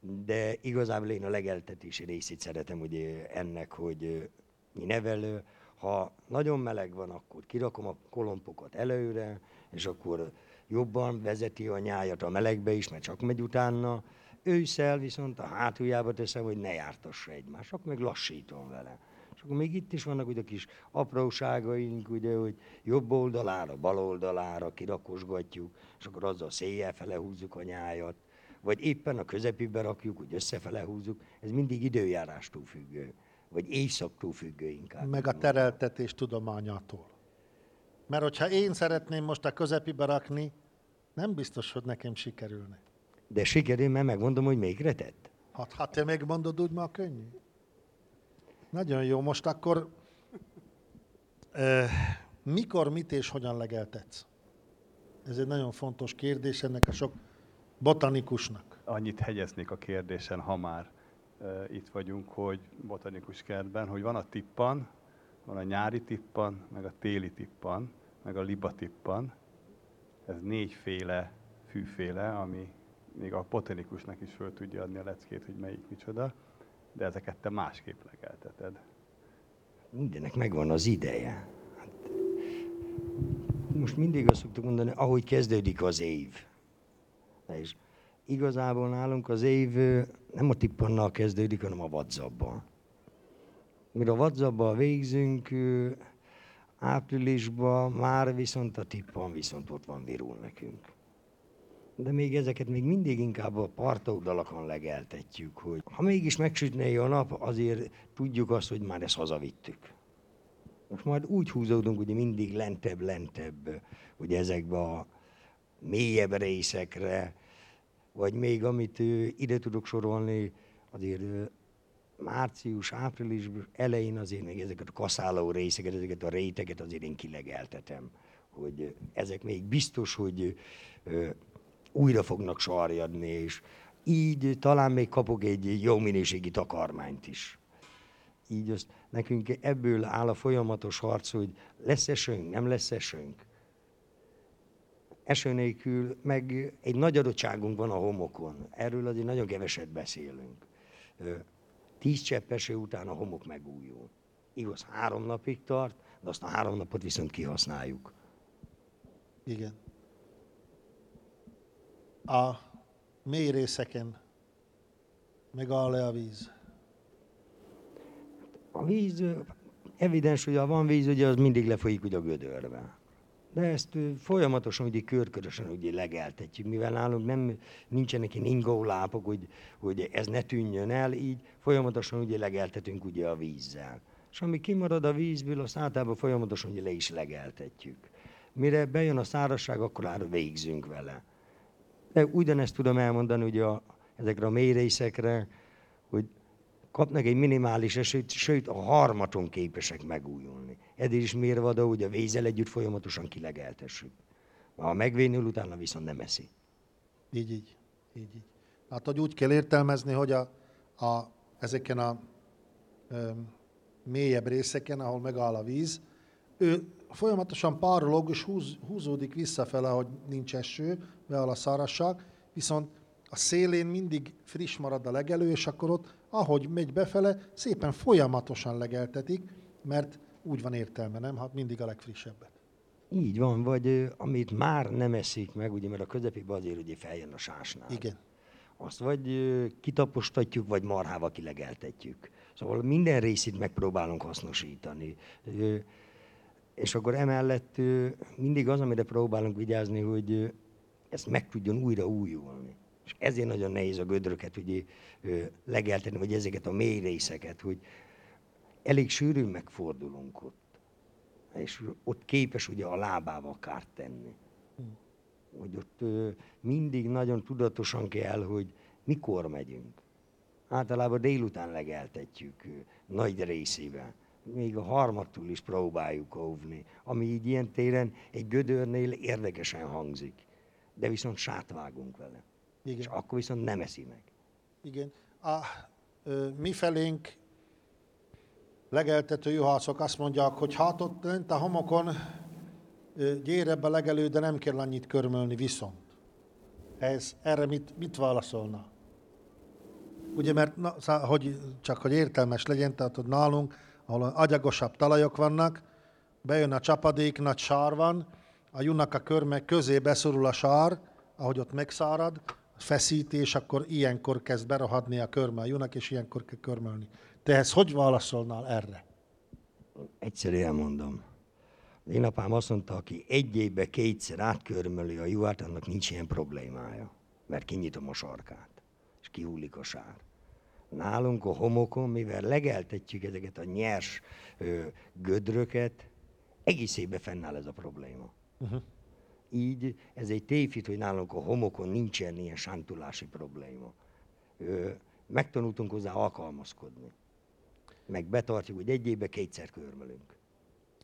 De igazából én a legeltetési részét szeretem ugye ennek, hogy mi nevelő, ha nagyon meleg van, akkor kirakom a kolompokat előre, és akkor jobban vezeti a nyájat a melegbe is, mert csak megy utána. Ősszel viszont a hátuljába teszem, hogy ne jártassa egymást, akkor meg lassítom vele. És akkor még itt is vannak ugye kis apróságaink, ugye, hogy jobb oldalára, bal oldalára kirakosgatjuk, és akkor azzal széjjel fele húzzuk a nyájat, vagy éppen a közepébe rakjuk, hogy összefele húzzuk. Ez mindig időjárástól függő, vagy éjszaktól függő inkább. Meg a tereltetés tudományától. Mert hogyha én szeretném most a közepibe rakni, nem biztos, hogy nekem sikerülne. De sikerül, mert megmondom, hogy még tett. Hát, ha te megmondod, úgy már könnyű. Nagyon jó, most akkor ö, mikor, mit és hogyan legeltetsz? Ez egy nagyon fontos kérdés ennek a sok botanikusnak. Annyit hegyeznék a kérdésen, ha már e, itt vagyunk, hogy botanikus kertben, hogy van a tippan, van a nyári tippan, meg a téli tippan, meg a liba tippan. Ez négyféle fűféle, ami még a botanikusnak is föl tudja adni a leckét, hogy melyik micsoda, de ezeket te másképp legelteted. Mindennek megvan az ideje. Hát, most mindig azt szoktuk mondani, ahogy kezdődik az év. És igazából nálunk az év nem a tippannal kezdődik, hanem a WhatsApp-ban. Mire a WhatsApp-ban végzünk, áprilisban már viszont a tippan viszont ott van virul nekünk. De még ezeket még mindig inkább a partoldalakon legeltetjük, hogy ha mégis megsütné a nap, azért tudjuk azt, hogy már ezt hazavittük. Most majd úgy húzódunk, hogy mindig lentebb, lentebb, hogy ezekbe a mélyebb részekre, vagy még amit ide tudok sorolni, azért március, április elején azért még ezeket a kaszáló részeket, ezeket a réteget azért én kilegeltetem, hogy ezek még biztos, hogy újra fognak sarjadni, és így talán még kapok egy jó minőségi takarmányt is. Így azt nekünk ebből áll a folyamatos harc, hogy lesz esőnk, nem lesz esőnk. Eső nélkül meg egy nagy adottságunk van a homokon. Erről azért nagyon keveset beszélünk. Tíz csepp eső után a homok megújul. Igaz, három napig tart, de azt a három napot viszont kihasználjuk. Igen. A mély részeken megáll -e a víz? A víz, evidens, hogy ha van víz, ugye az mindig lefolyik ugye a gödörbe. De ezt folyamatosan ugye körkörösen ugye legeltetjük, mivel nálunk nem, nincsenek ilyen ingólápok, hogy, hogy ez ne tűnjön el, így folyamatosan ugye legeltetünk ugye a vízzel. És ami kimarad a vízből, azt általában folyamatosan ugye le is legeltetjük. Mire bejön a szárazság, akkor már végzünk vele. De ugyanezt tudom elmondani ugye a, ezekre a mély részekre, hogy kapnak egy minimális esőt, sőt a harmaton képesek megújulni. Eddig is mérvada, hogy a vízzel együtt folyamatosan kilegeltessük. Ha megvénül, utána viszont nem eszi. Így, így. így, így. Hát, hogy úgy kell értelmezni, hogy a, a, ezeken a ö, mélyebb részeken, ahol megáll a víz, ő folyamatosan párolog és húz, húzódik visszafele, hogy nincs eső, beáll a szárazság, viszont a szélén mindig friss marad a legelő, és akkor ott, ahogy megy befele, szépen folyamatosan legeltetik, mert úgy van értelme, nem? Hát mindig a legfrissebbet. Így van, vagy amit már nem eszik meg, ugye, mert a közepébe azért ugye feljön a sásnál. Igen. Azt vagy kitapostatjuk, vagy marhával kilegeltetjük. Szóval minden részét megpróbálunk hasznosítani. És akkor emellett mindig az, amire próbálunk vigyázni, hogy ezt meg tudjon újra újulni. És ezért nagyon nehéz a gödröket ugye legelteni, vagy ezeket a mély részeket, hogy elég sűrűn megfordulunk ott. És ott képes ugye a lábával kárt tenni. Hogy ott mindig nagyon tudatosan kell, hogy mikor megyünk. Általában délután legeltetjük nagy részével. Még a harmadtól is próbáljuk óvni, ami így ilyen téren egy gödörnél érdekesen hangzik. De viszont sátvágunk vele. Igen. És akkor viszont nem eszi meg. Igen. A, ö, mi felénk legeltető juhászok azt mondják, hogy hát ott lent a homokon gyérebb a legelő, de nem kell annyit körmölni viszont. Ez, erre mit, mit válaszolna? Ugye, mert na, hogy, csak hogy értelmes legyen, tehát hogy nálunk, ahol agyagosabb talajok vannak, bejön a csapadék, nagy sár van, a junak a körme közé beszorul a sár, ahogy ott megszárad, feszítés, akkor ilyenkor kezd berohadni a körme a junak, és ilyenkor kell körmölni. Te ezt hogy válaszolnál erre? Egyszerűen mondom. Én apám azt mondta, aki egy évbe kétszer átkörmöli a juhát, annak nincs ilyen problémája. Mert kinyitom a sarkát, és kihullik a sár. Nálunk a homokon, mivel legeltetjük ezeket a nyers ö, gödröket, egész évben fennáll ez a probléma. Uh-huh. Így ez egy tévhit, hogy nálunk a homokon nincsen ilyen sántulási probléma. Ö, megtanultunk hozzá alkalmazkodni. Meg betartjuk, hogy egy évben kétszer körmölünk.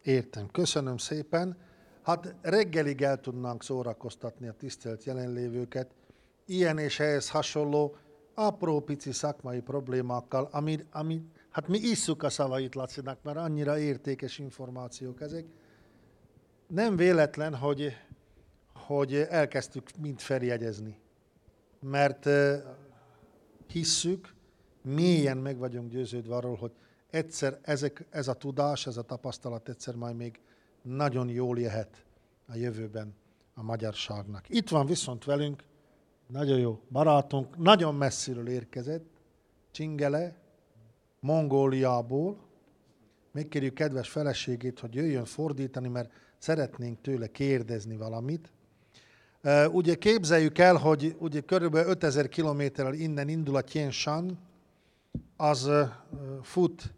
Értem, köszönöm szépen. Hát reggelig el tudnánk szórakoztatni a tisztelt jelenlévőket, ilyen és ehhez hasonló apró pici szakmai problémákkal, ami, ami hát mi isszuk a szavait Lacinak, mert annyira értékes információk ezek. Nem véletlen, hogy, hogy elkezdtük mind feljegyezni, mert hisszük, mélyen meg vagyunk győződve arról, hogy egyszer ezek, ez a tudás, ez a tapasztalat egyszer majd még nagyon jól jöhet a jövőben a magyarságnak. Itt van viszont velünk nagyon jó barátunk, nagyon messziről érkezett, Csingele, Mongóliából. Megkérjük kedves feleségét, hogy jöjjön fordítani, mert szeretnénk tőle kérdezni valamit. Ugye képzeljük el, hogy ugye körülbelül 5000 kilométerrel innen indul a Tienshan, az fut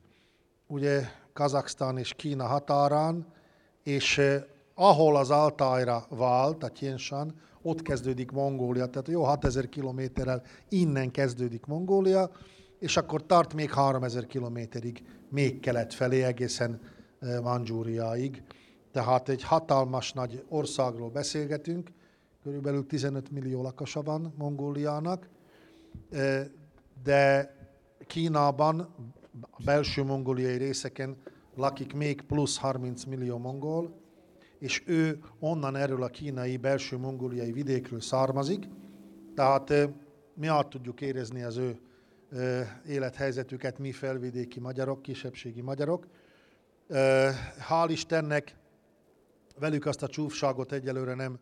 ugye Kazaksztán és Kína határán, és ahol az Altájra vált, a Tienshan, ott kezdődik Mongólia, tehát jó 6000 kilométerrel innen kezdődik Mongólia, és akkor tart még 3000 kilométerig, még kelet felé, egészen Manzsúriáig. Tehát egy hatalmas nagy országról beszélgetünk, körülbelül 15 millió lakosa van Mongóliának, de Kínában, a belső mongóliai részeken lakik még plusz 30 millió mongol, és ő onnan erről a kínai belső mongóliai vidékről származik, tehát mi át tudjuk érezni az ő élethelyzetüket, mi felvidéki magyarok, kisebbségi magyarok. Hál' Istennek velük azt a csúfságot egyelőre nem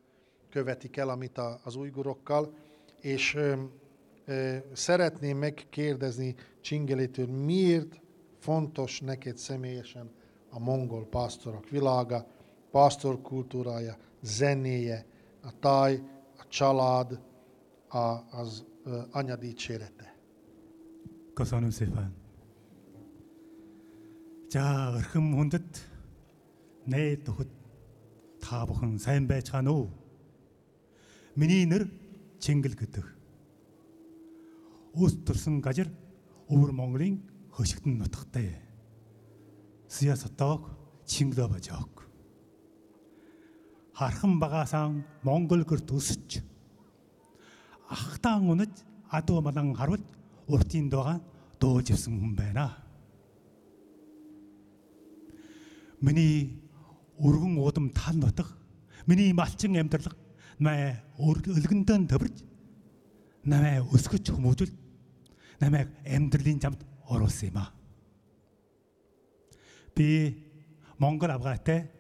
követik el, amit az ujgurokkal, és szeretném megkérdezni Csingelétől, miért fontos neked személyesen a mongol pásztorok világa, pásztor kultúrája, zenéje, a táj, a család, a, az anya dicsérete. Köszönöm szépen. За өрхөн хүндэт нээд төхөд та бүхэн сайн байцгаана уу? Миний нэр Чингэл гэдэг. Үс төрсөн газар Өвөр Монголын хөшигдэн нутагтай. Сия сотог Чинглөө бажок. Хархан багаасан Монгол гэрт өсөж ахтаан унаж адуу малан харуул уртын дуугаа дууж явсан хүн байна. Миний өргөн удам тал нутаг, миний малчин амьдрал намайг өлгөндөө төвөрж намайг өсгөж хүмүүжүүл намайг амьдралын замд оруулсан юм аа. Би Монгол авгаатай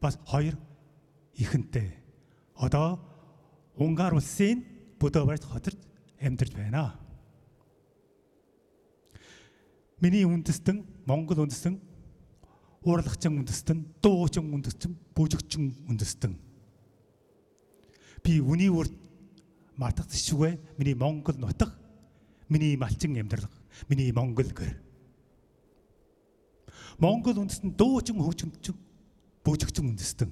бас хоёр ихэнтэй. Одоо Унгар улсын Будапешт хотод амьдарч байна. Миний үндэстэн Монгол үндэстэн уурлагчин үндэстэн, дуучин үндэстэн, бүжигчин үндэстэн. Би үний үр мартагдчихгүй миний Монгол нутаг миний малчин амьдрал миний Монгол гэр. Монгол үндэстэн дуучин хөгжимчин бүжигчин үндэстэн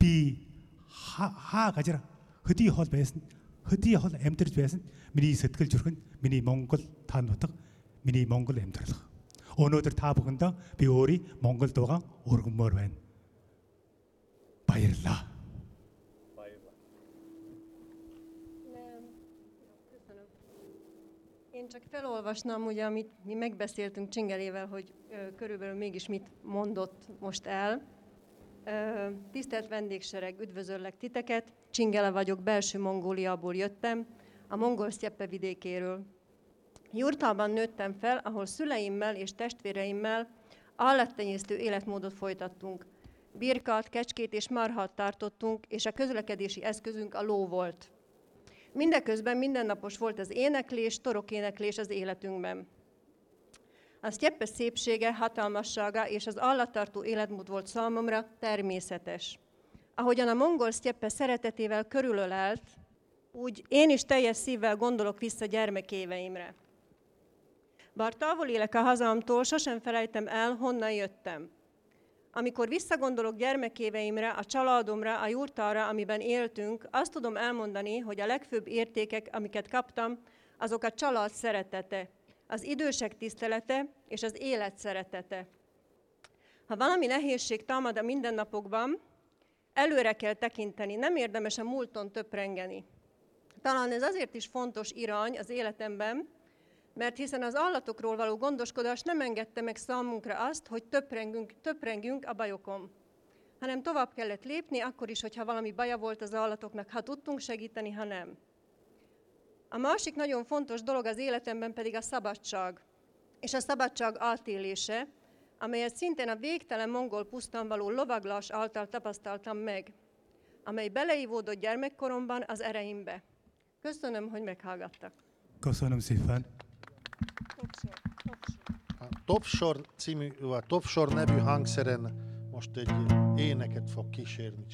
би хаа газар хөдий хол байсан хөдий хол амьдарч байсан. Миний сэтгэл зүрхэн миний Монгол та нутаг миний Монгол амьдрал өнөөдөр та бүхэндээ би өөрийн Монгол дуугаан өргөмөр байна. Баярлалаа Én csak felolvasnám, ugye, amit mi megbeszéltünk Csingelével, hogy ö, körülbelül mégis mit mondott most el. Tisztelt vendégsereg, üdvözöllek titeket. Csingele vagyok, belső Mongóliából jöttem, a mongol sztyeppe vidékéről. Jurtalban nőttem fel, ahol szüleimmel és testvéreimmel állattenyésztő életmódot folytattunk. Birkat, kecskét és marhat tartottunk, és a közlekedési eszközünk a ló volt. Mindeközben mindennapos volt az éneklés, torokéneklés az életünkben. A sztyeppe szépsége, hatalmassága és az állattartó életmód volt számomra természetes. Ahogyan a mongol sztyeppe szeretetével körülölelt, úgy én is teljes szívvel gondolok vissza gyermekéveimre. Bár távol élek a hazámtól, sosem felejtem el, honnan jöttem. Amikor visszagondolok gyermekéveimre, a családomra, a jurtára, amiben éltünk, azt tudom elmondani, hogy a legfőbb értékek, amiket kaptam, azok a család szeretete, az idősek tisztelete és az élet szeretete. Ha valami nehézség támad a mindennapokban, előre kell tekinteni, nem érdemes a múlton töprengeni. Talán ez azért is fontos irány az életemben, mert hiszen az állatokról való gondoskodás nem engedte meg számunkra azt, hogy töprengünk, töprengünk a bajokon, hanem tovább kellett lépni, akkor is, hogyha valami baja volt az állatoknak, ha tudtunk segíteni, ha nem. A másik nagyon fontos dolog az életemben pedig a szabadság, és a szabadság átélése, amelyet szintén a végtelen mongol pusztán való lovaglás által tapasztaltam meg, amely beleívódott gyermekkoromban az ereimbe. Köszönöm, hogy meghallgattak. Köszönöm szépen. Topsor, topsor. A Topsor, című, a Topsor nevű hangszeren most egy éneket fog kísérni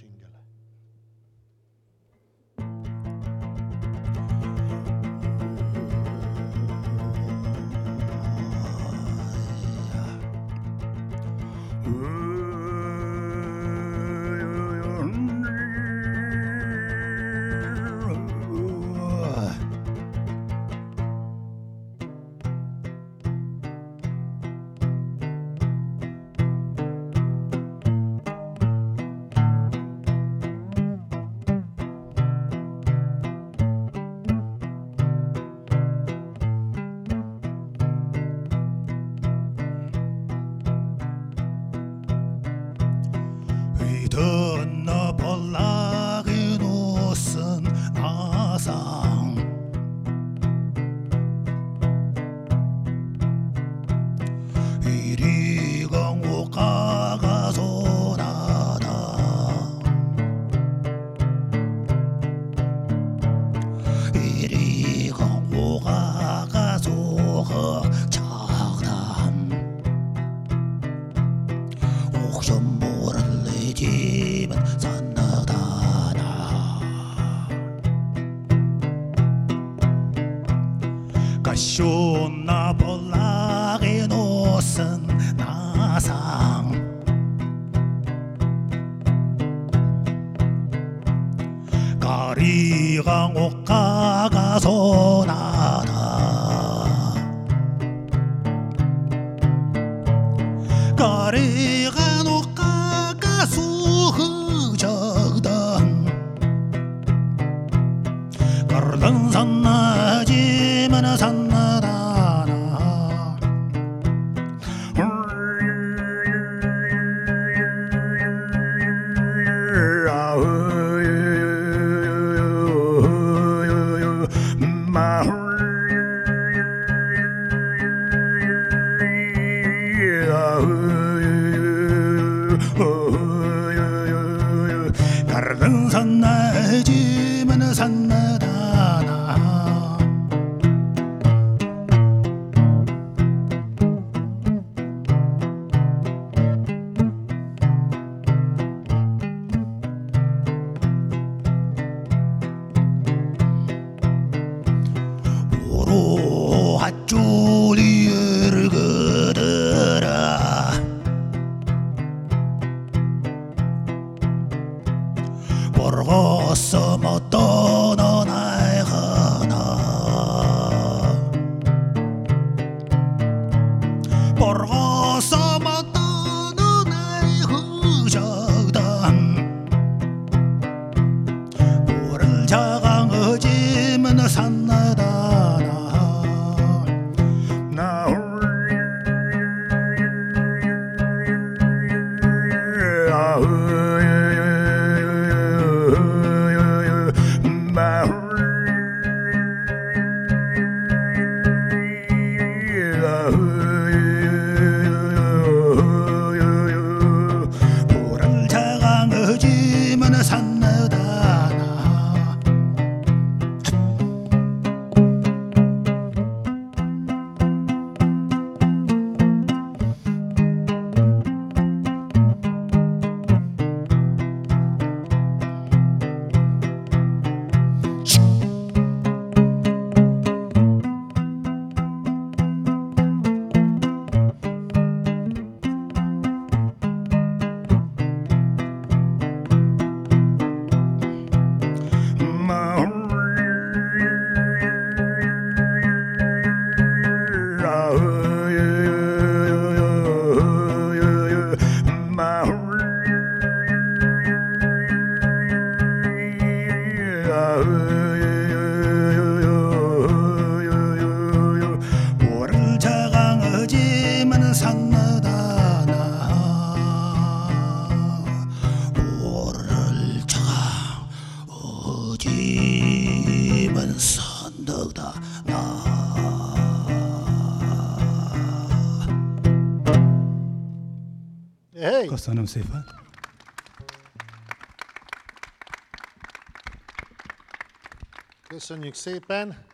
Köszönjük szépen.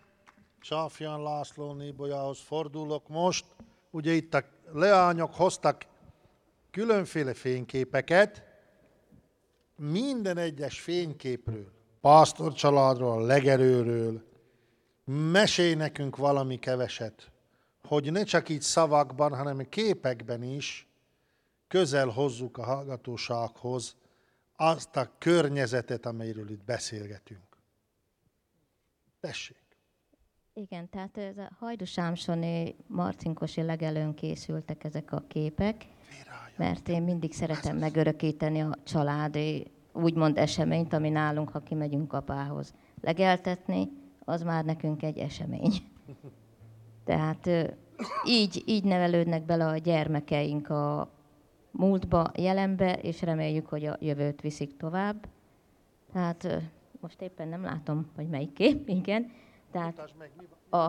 Sáfján László Nébolyához fordulok most. Ugye itt a leányok hoztak különféle fényképeket, minden egyes fényképről, pásztor családról, legerőről, mesélj nekünk valami keveset, hogy ne csak így szavakban, hanem képekben is közel hozzuk a hallgatósághoz azt a környezetet, amelyről itt beszélgetünk. Tessék! Igen, tehát ez a Hajdusámsoni Marcinkosi legelőn készültek ezek a képek, mert én mindig szeretem megörökíteni a családi úgymond eseményt, ami nálunk, ha kimegyünk apához. Legeltetni, az már nekünk egy esemény. Tehát így, így nevelődnek bele a gyermekeink a múltba, jelenbe, és reméljük, hogy a jövőt viszik tovább. Tehát most éppen nem látom, hogy melyik kép, igen. Tehát a,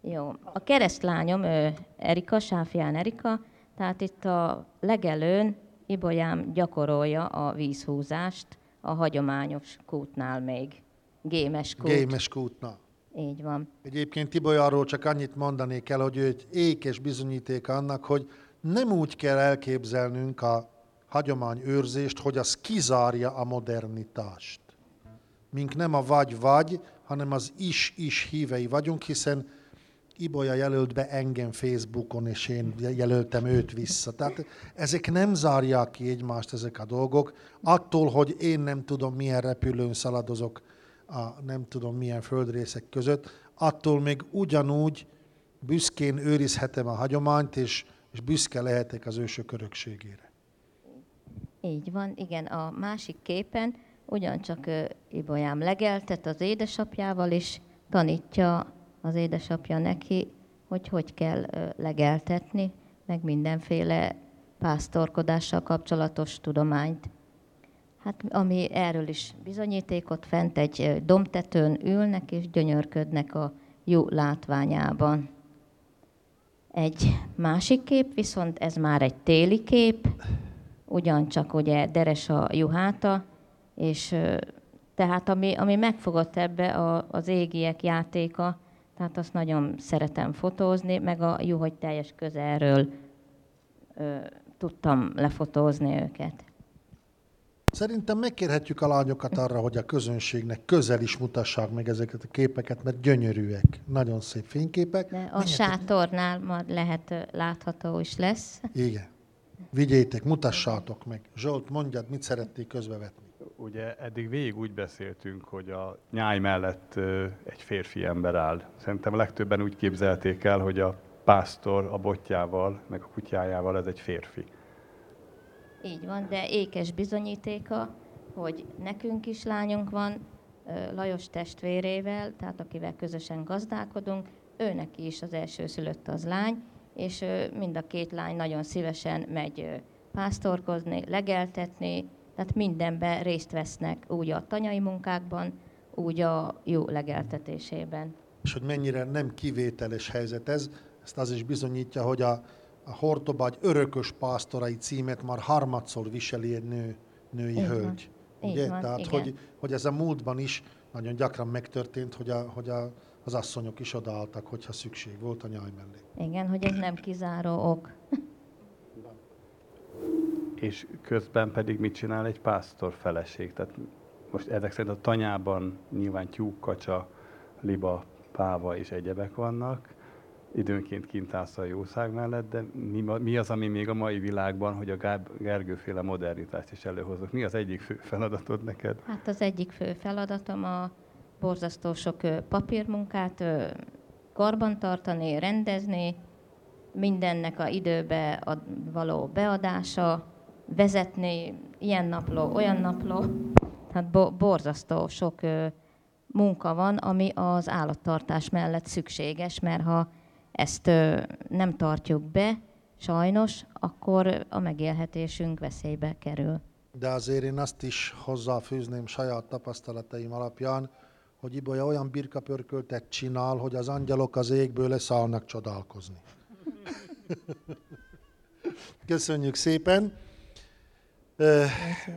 jó. A keresztlányom, ő Erika, Sáfián Erika, tehát itt a legelőn Ibolyám gyakorolja a vízhúzást a hagyományos kútnál még. Gémes kút. Gémes kútna. Így van. Egyébként Tibolyáról csak annyit mondanék el, hogy ő egy ékes bizonyíték annak, hogy nem úgy kell elképzelnünk a hagyományőrzést, hogy az kizárja a modernitást. Mink nem a vagy-vagy, hanem az is-is hívei vagyunk, hiszen Ibolya jelölt be engem Facebookon, és én jelöltem őt vissza. Tehát ezek nem zárják ki egymást ezek a dolgok. Attól, hogy én nem tudom, milyen repülőn szaladozok a nem tudom milyen földrészek között, attól még ugyanúgy büszkén őrizhetem a hagyományt, és, és büszke lehetek az ősök örökségére. Így van, igen. A másik képen ugyancsak Ibolyám legeltet az édesapjával, és tanítja az édesapja neki, hogy hogy kell legeltetni, meg mindenféle pásztorkodással kapcsolatos tudományt. Hát ami erről is bizonyítékot fent egy domtetőn ülnek és gyönyörködnek a jó látványában. Egy másik kép, viszont ez már egy téli kép, ugyancsak ugye deres a juháta, és tehát ami, ami megfogott ebbe a, az égiek játéka, tehát azt nagyon szeretem fotózni, meg a juhogy teljes közelről ö, tudtam lefotózni őket. Szerintem megkérhetjük a lányokat arra, hogy a közönségnek közel is mutassák meg ezeket a képeket, mert gyönyörűek, nagyon szép fényképek. De a Menjetek- sátornál majd lehet látható is lesz. Igen. Vigyétek, mutassátok meg. Zsolt, mondjad, mit szerették közbevetni. Ugye eddig végig úgy beszéltünk, hogy a nyáj mellett egy férfi ember áll. Szerintem a legtöbben úgy képzelték el, hogy a pásztor a botjával, meg a kutyájával ez egy férfi. Így van, de ékes bizonyítéka, hogy nekünk is lányunk van, Lajos testvérével, tehát akivel közösen gazdálkodunk, ő neki is az első szülött az lány, és mind a két lány nagyon szívesen megy pásztorkozni, legeltetni, tehát mindenben részt vesznek, úgy a tanyai munkákban, úgy a jó legeltetésében. És hogy mennyire nem kivételes helyzet ez, ezt az is bizonyítja, hogy a, a Hortobágy örökös pásztorai címet már harmadszor viseli egy nő, női Így van. hölgy. Így Ugye? van, Tehát, igen. hogy, hogy ez a múltban is nagyon gyakran megtörtént, hogy, a, hogy a, az asszonyok is odaálltak, hogyha szükség volt a nyáj mellé. Igen, hogy ez nem kizáró ok. És közben pedig mit csinál egy pásztor feleség? Tehát most ezek szerint a tanyában nyilván tyúk, kacsa, liba, páva és egyebek vannak. Időnként kint állsz a jószág mellett, de mi, mi az, ami még a mai világban, hogy a Gáb- Gergőféle modernitást is előhozok? Mi az egyik fő feladatod neked? Hát az egyik fő feladatom a borzasztó sok papírmunkát karbantartani, rendezni, mindennek a időbe való beadása, vezetni, ilyen napló, olyan napló. Tehát bo- borzasztó sok munka van, ami az állattartás mellett szükséges, mert ha ezt nem tartjuk be, sajnos, akkor a megélhetésünk veszélybe kerül. De azért én azt is hozzáfűzném saját tapasztalataim alapján, hogy Ibolya olyan birkapörköltet csinál, hogy az angyalok az égből leszállnak csodálkozni. Köszönjük szépen.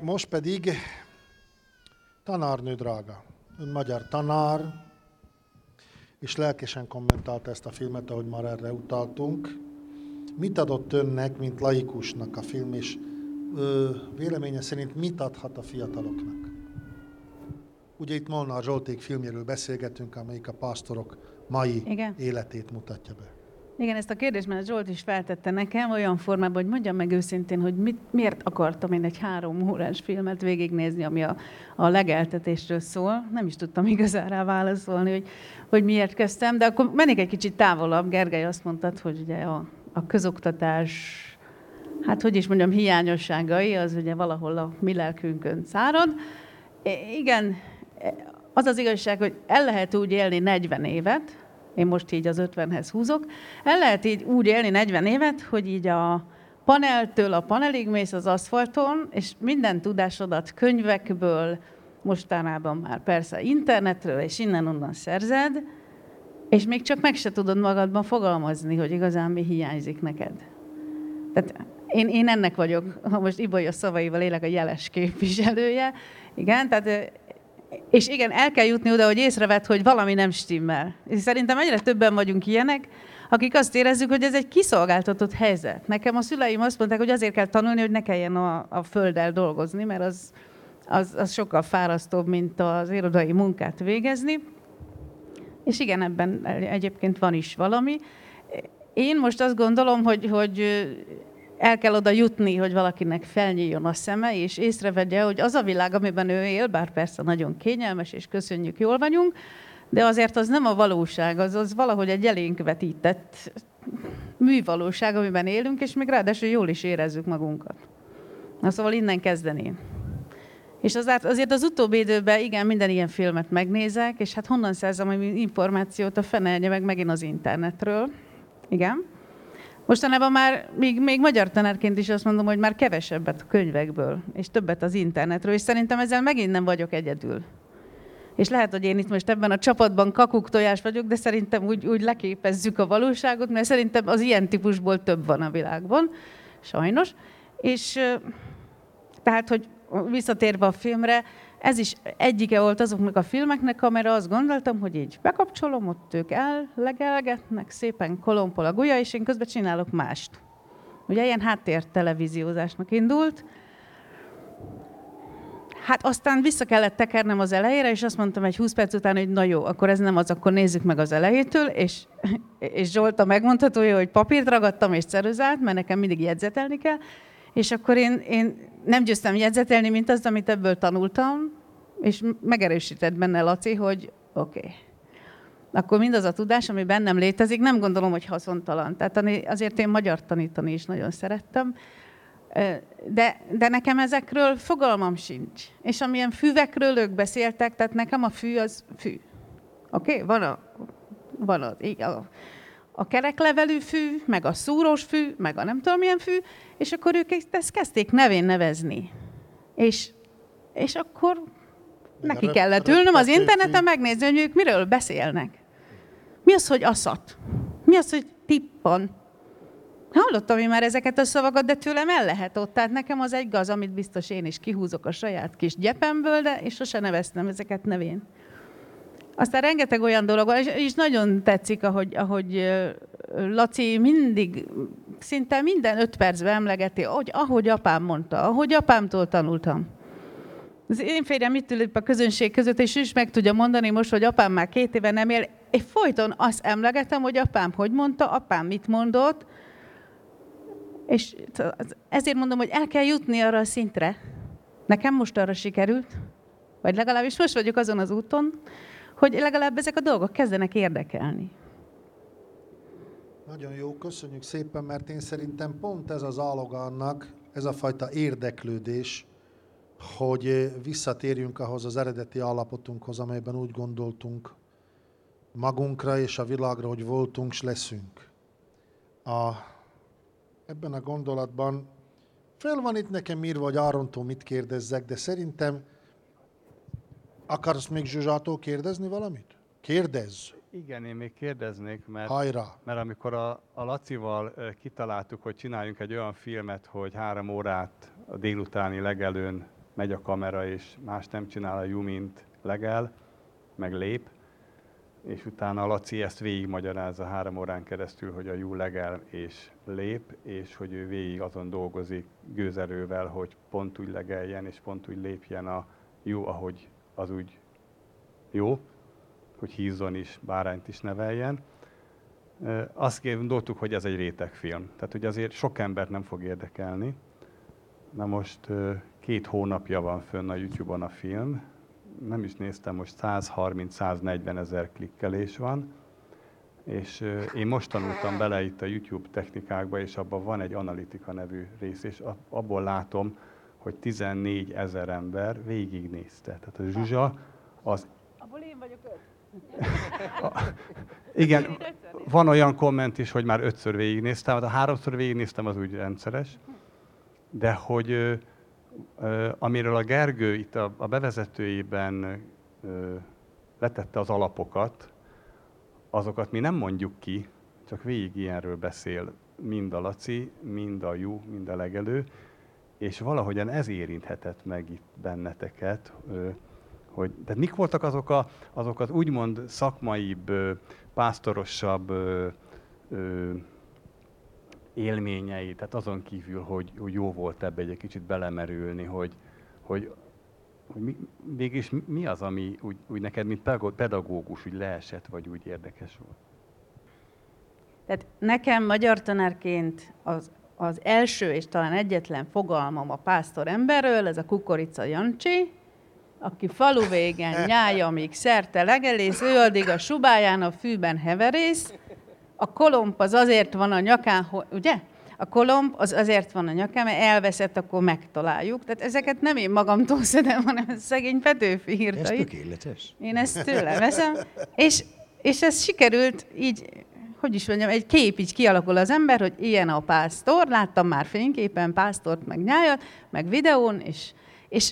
Most pedig tanárnő drága. Ön magyar tanár, és lelkesen kommentálta ezt a filmet, ahogy már erre utaltunk. Mit adott önnek, mint laikusnak a film, és ö, véleménye szerint mit adhat a fiataloknak? Ugye itt Molnár Zsolték filmjéről beszélgetünk, amelyik a pásztorok mai Igen. életét mutatja be. Igen, ezt a kérdést már Zsolt is feltette nekem olyan formában, hogy mondjam meg őszintén, hogy mit, miért akartam én egy három órás filmet végignézni, ami a, a legeltetésről szól. Nem is tudtam igazán rá válaszolni, hogy, hogy miért kezdtem, de akkor mennék egy kicsit távolabb. Gergely azt mondtad, hogy ugye a, a közoktatás, hát hogy is mondjam, hiányosságai, az ugye valahol a mi lelkünkön szárad. Igen, az az igazság, hogy el lehet úgy élni 40 évet, én most így az 50-hez húzok, el lehet így úgy élni 40 évet, hogy így a paneltől a panelig mész az aszfalton, és minden tudásodat könyvekből, mostanában már persze internetről, és innen-onnan szerzed, és még csak meg se tudod magadban fogalmazni, hogy igazán mi hiányzik neked. Tehát én, én ennek vagyok, ha most Ibolya szavaival élek, a jeles képviselője. Igen, tehát és igen, el kell jutni oda, hogy észrevett, hogy valami nem stimmel. És szerintem egyre többen vagyunk ilyenek, akik azt érezzük, hogy ez egy kiszolgáltatott helyzet. Nekem a szüleim azt mondták, hogy azért kell tanulni, hogy ne kelljen a, a földdel dolgozni, mert az, az, az sokkal fárasztóbb, mint az irodai munkát végezni. És igen, ebben egyébként van is valami. Én most azt gondolom, hogy, hogy el kell oda jutni, hogy valakinek felnyíljon a szeme, és észrevegye, hogy az a világ, amiben ő él, bár persze nagyon kényelmes, és köszönjük, jól vagyunk, de azért az nem a valóság, az, az valahogy egy elénk vetített művalóság, amiben élünk, és még ráadásul jól is érezzük magunkat. Na szóval innen kezdeném. És azért, azért az utóbbi időben igen, minden ilyen filmet megnézek, és hát honnan szerzem információt a fenelje meg megint az internetről. Igen. Mostanában már, még, még magyar tanárként is azt mondom, hogy már kevesebbet a könyvekből, és többet az internetről, és szerintem ezzel megint nem vagyok egyedül. És lehet, hogy én itt most ebben a csapatban kakuk tojás vagyok, de szerintem úgy, úgy leképezzük a valóságot, mert szerintem az ilyen típusból több van a világban, sajnos. És tehát, hogy visszatérve a filmre, ez is egyike volt azoknak a filmeknek, amire azt gondoltam, hogy így bekapcsolom, ott ők ellegelgetnek, szépen kolompol a gulya, és én közben csinálok mást. Ugye ilyen háttér televíziózásnak indult. Hát aztán vissza kellett tekernem az elejére, és azt mondtam egy 20 perc után, hogy na jó, akkor ez nem az, akkor nézzük meg az elejétől, és, és Zsolt a megmondhatója, hogy papírt ragadtam és ceruzát, mert nekem mindig jegyzetelni kell, és akkor én, én nem győztem jegyzetelni, mint az, amit ebből tanultam, és megerősített benne Laci, hogy oké. Okay. Akkor mindaz a tudás, ami bennem létezik, nem gondolom, hogy haszontalan. Tehát azért én magyar tanítani is nagyon szerettem, de, de nekem ezekről fogalmam sincs. És amilyen füvekről ők beszéltek, tehát nekem a fű az fű. Oké? Okay? Van a, van a, a, a kereklevelű fű, meg a szúrós fű, meg a nem tudom milyen fű, és akkor ők ezt kezdték nevén nevezni. És, és akkor neki kellett ülnöm az interneten megnézni, hogy ők miről beszélnek. Mi az, hogy aszat? Mi az, hogy tippon? Hallottam én már ezeket a szavakat, de tőlem el lehet ott. Tehát nekem az egy gaz, amit biztos én is kihúzok a saját kis gyepemből, de és sose neveztem ezeket nevén. Aztán rengeteg olyan dolog van, és, és nagyon tetszik, ahogy, ahogy Laci mindig, szinte minden öt percben emlegeti, hogy ahogy apám mondta, ahogy apámtól tanultam. Az én férjem itt ül a közönség között, és is meg tudja mondani most, hogy apám már két éve nem él. Én folyton azt emlegetem, hogy apám hogy mondta, apám mit mondott, és ezért mondom, hogy el kell jutni arra a szintre. Nekem most arra sikerült, vagy legalábbis most vagyok azon az úton, hogy legalább ezek a dolgok kezdenek érdekelni. Nagyon jó, köszönjük szépen, mert én szerintem pont ez az áloga annak, ez a fajta érdeklődés, hogy visszatérjünk ahhoz az eredeti állapotunkhoz, amelyben úgy gondoltunk magunkra és a világra, hogy voltunk és leszünk. A, ebben a gondolatban fel van itt nekem írva, hogy Árontól mit kérdezzek, de szerintem akarsz még Zsuzsától kérdezni valamit? Kérdezz! Igen, én még kérdeznék, mert, Hajrá! mert amikor a, a Lacival kitaláltuk, hogy csináljunk egy olyan filmet, hogy három órát a délutáni legelőn megy a kamera, és más nem csinál a Jú, mint legel, meg lép, és utána a Laci ezt végigmagyarázza három órán keresztül, hogy a Jú legel és lép, és hogy ő végig azon dolgozik gőzerővel, hogy pont úgy legeljen, és pont úgy lépjen a Jú, ahogy az úgy jó, hogy hízzon is, bárányt is neveljen. Azt gondoltuk, hogy ez egy rétegfilm. Tehát, hogy azért sok embert nem fog érdekelni. Na most két hónapja van fönn a YouTube-on a film. Nem is néztem, most 130-140 ezer klikkelés van. És én most tanultam bele itt a YouTube technikákba, és abban van egy analitika nevű rész, és abból látom, hogy 14 ezer ember végignézte. Tehát a Zsuzsa az Abból én vagyok öt. igen, van olyan komment is, hogy már ötször végignéztem, ha háromszor végignéztem, az úgy rendszeres. De hogy amiről a Gergő itt a, bevezetőjében letette az alapokat, azokat mi nem mondjuk ki, csak végig ilyenről beszél mind a Laci, mind a Jú, mind a legelő, és valahogyan ez érinthetett meg itt benneteket, hogy, de mik voltak azok, a, azok az úgymond szakmaibb, pásztorosabb élményei, tehát azon kívül, hogy, hogy jó volt ebbe egy kicsit belemerülni, hogy, hogy, hogy mi, mégis mi az, ami úgy, úgy neked, mint pedagógus, úgy leesett, vagy úgy érdekes volt? Tehát nekem magyar tanárként az, az első és talán egyetlen fogalmam a pásztor emberről, ez a Kukorica Jancsi, aki falu végen nyája, amíg szerte legelész, ő addig a subáján a fűben heverész, a kolomb az azért van a nyakán, ugye? A kolomb az azért van a nyakán, mert elveszett, akkor megtaláljuk. Tehát ezeket nem én magamtól szedem, hanem ez szegény Petőfi Ez írta itt. tökéletes. Én ezt tőle veszem, és, és ez sikerült így, hogy is mondjam, egy kép így kialakul az ember, hogy ilyen a pásztor, láttam már fényképen pásztort, meg nyájat, meg videón, és, és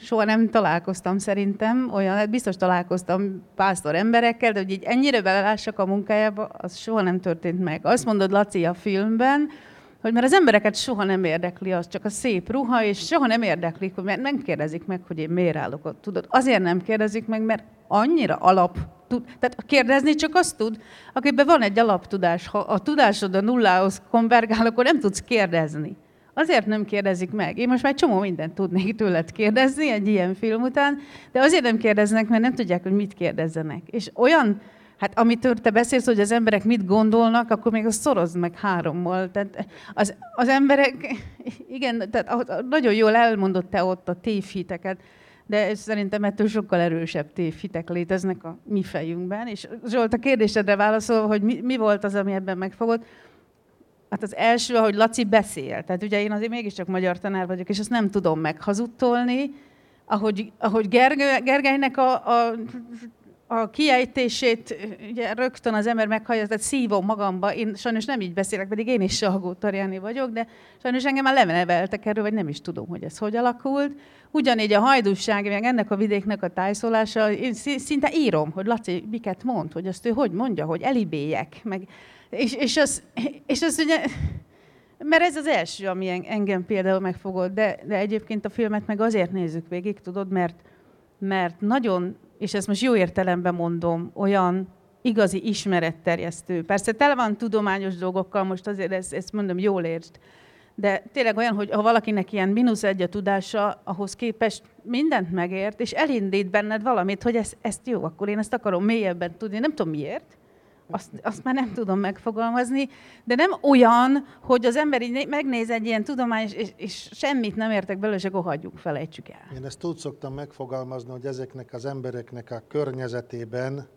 soha nem találkoztam szerintem olyan, hát biztos találkoztam pásztor emberekkel, de hogy így ennyire belelássak a munkájába, az soha nem történt meg. Azt mondod, Laci, a filmben, hogy mert az embereket soha nem érdekli az, csak a szép ruha, és soha nem érdeklik, hogy nem kérdezik meg, hogy én miért állok ott. Tudod, azért nem kérdezik meg, mert annyira alap tud, tehát kérdezni csak azt tud, akiben van egy alaptudás. Ha a tudásod a nullához konvergál, akkor nem tudsz kérdezni. Azért nem kérdezik meg. Én most már csomó mindent tudnék tőled kérdezni egy ilyen film után, de azért nem kérdeznek, mert nem tudják, hogy mit kérdezzenek. És olyan, hát amitől te beszélsz, hogy az emberek mit gondolnak, akkor még azt szorozd meg hárommal. Tehát az, az emberek, igen, tehát nagyon jól elmondott te ott a tévhiteket, de szerintem ettől sokkal erősebb tévhitek léteznek a mi fejünkben. És Zsolt, a kérdésedre válaszolva, hogy mi, mi volt az, ami ebben megfogott, Hát az első, ahogy Laci beszél. Tehát ugye én azért mégiscsak magyar tanár vagyok, és ezt nem tudom meghazudtolni. Ahogy, ahogy Gergő, Gergelynek a, a, a kiejtését ugye rögtön az ember meghallja, tehát szívom magamba. Én sajnos nem így beszélek, pedig én is Salgó Tarjáni vagyok, de sajnos engem már leneveltek erről, vagy nem is tudom, hogy ez hogy alakult. Ugyanígy a hajdúság, meg ennek a vidéknek a tájszólása, én szinte írom, hogy Laci miket mond, hogy azt ő hogy mondja, hogy elibélyek, meg és, és, az, és az ugye, mert ez az első, ami en- engem például megfogott, de, de egyébként a filmet meg azért nézzük végig, tudod, mert, mert nagyon, és ezt most jó értelemben mondom, olyan igazi ismeretterjesztő. Persze tele van tudományos dolgokkal, most azért ezt, ezt mondom, jól értsd. De tényleg olyan, hogy ha valakinek ilyen mínusz egy a tudása, ahhoz képest mindent megért, és elindít benned valamit, hogy ezt, ezt jó, akkor én ezt akarom mélyebben tudni. Nem tudom miért, azt, azt már nem tudom megfogalmazni, de nem olyan, hogy az ember így né- megnéz egy ilyen tudományos, és, és semmit nem értek belőle, és akkor hagyjuk, felejtsük el. Én ezt úgy szoktam megfogalmazni, hogy ezeknek az embereknek a környezetében,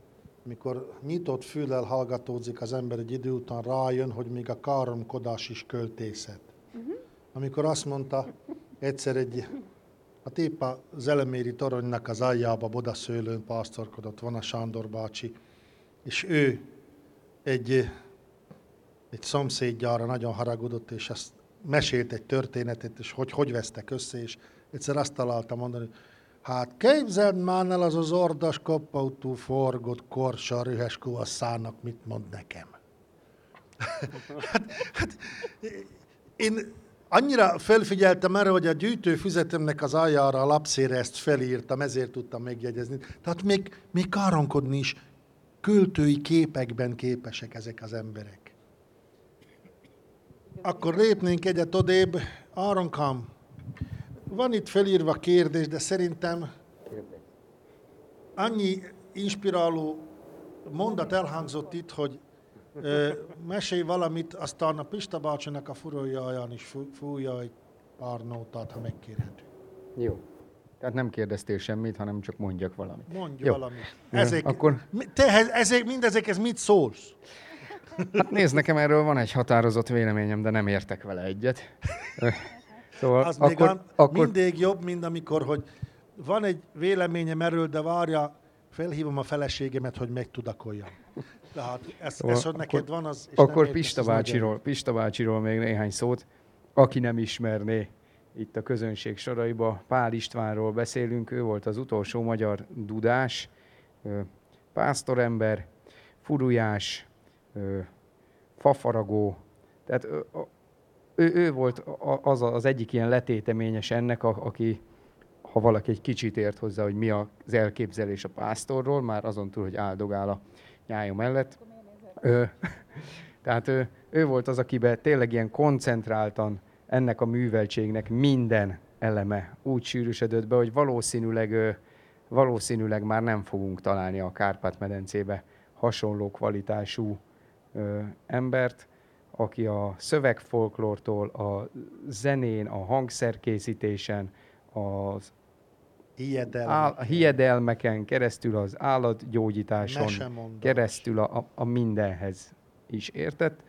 mikor nyitott füllel hallgatózik az ember egy idő után rájön, hogy még a káromkodás is költészet. Uh-huh. Amikor azt mondta egyszer egy, a tépa Zeleméri toronynak az aljába bodaszőlőn pásztorkodott, van a Sándor bácsi, és ő egy, egy szomszédjára nagyon haragudott, és azt mesélt egy történetet, és hogy hogy vesztek össze, és egyszer azt találta mondani, Hát képzeld már el az az ordas koppautú forgott korsa rühes kuasszának, mit mond nekem. hát, hát, én annyira felfigyeltem erre, hogy a gyűjtőfüzetemnek az aljára, a lapszére ezt felírtam, ezért tudtam megjegyezni. Tehát még, még káronkodni is költői képekben képesek ezek az emberek. Akkor lépnénk egyet odébb. Áronkám, van itt felírva kérdés, de szerintem annyi inspiráló mondat elhangzott itt, hogy ö, mesélj valamit, aztán a Pista bácsinak a furójaján is fújja egy pár nótát, ha megkérhető. Jó. Tehát nem kérdeztél semmit, hanem csak mondjak valamit. Mondj Jó. valamit. Ezek, akkor- te, ezek, mindezekhez mit szólsz? Hát nézd, nekem erről van egy határozott véleményem, de nem értek vele egyet. Szóval Az még akkor, an, akkor mindig jobb, mint amikor, hogy van egy véleményem erről, de várja, felhívom a feleségemet, hogy megtudakoljam. Tehát ez, Szóval ez hogy neked akkor- van, az... és Akkor Pista bácsiról, Pista bácsiról még néhány szót. Aki nem ismerné, itt a közönség soraiba Pál Istvánról beszélünk, ő volt az utolsó magyar dudás, pásztorember, furujás, fafaragó, tehát ő, ő volt az, az egyik ilyen letéteményes ennek, a, aki, ha valaki egy kicsit ért hozzá, hogy mi az elképzelés a pásztorról, már azon túl, hogy áldogál a nyája mellett. Ö, tehát ő, ő volt az, akiben tényleg ilyen koncentráltan ennek a műveltségnek minden eleme úgy sűrűsödött be, hogy valószínűleg, valószínűleg már nem fogunk találni a Kárpát-medencébe hasonló kvalitású embert, aki a szövegfolklórtól, a zenén, a hangszerkészítésen, az Hiedelem. áll, a hiedelmeken keresztül, az állatgyógyításon keresztül a, a, a mindenhez is értett.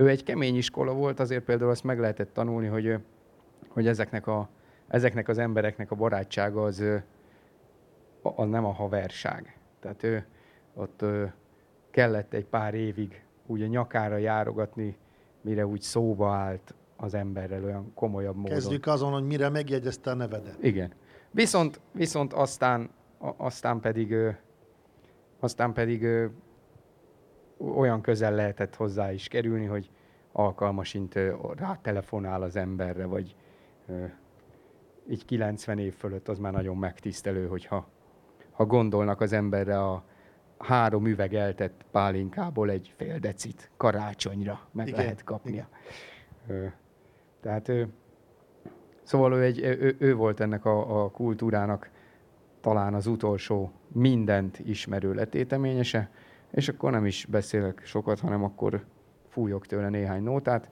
Ő egy kemény iskola volt, azért például azt meg lehetett tanulni, hogy, hogy ezeknek, a, ezeknek az embereknek a barátsága az, ö, a, a nem a haverság. Tehát ő, ott kellett egy pár évig úgy a nyakára járogatni, mire úgy szóba állt az emberrel olyan komolyabb módon. Kezdjük azon, hogy mire megjegyezte a nevedet. Igen. Viszont, viszont aztán, aztán pedig, aztán pedig olyan közel lehetett hozzá is kerülni, hogy alkalmasint ö, rátelefonál az emberre, vagy így 90 év fölött az már nagyon megtisztelő, hogyha ha gondolnak az emberre a három üveg eltett pálinkából egy fél decit karácsonyra meg Igen, igen, lehet kapnia. Ö, tehát ő, Szóval ő, egy, ő, ő volt ennek a, a kultúrának talán az utolsó mindent ismerő letéteményese, és akkor nem is beszélek sokat, hanem akkor fújok tőle néhány nótát.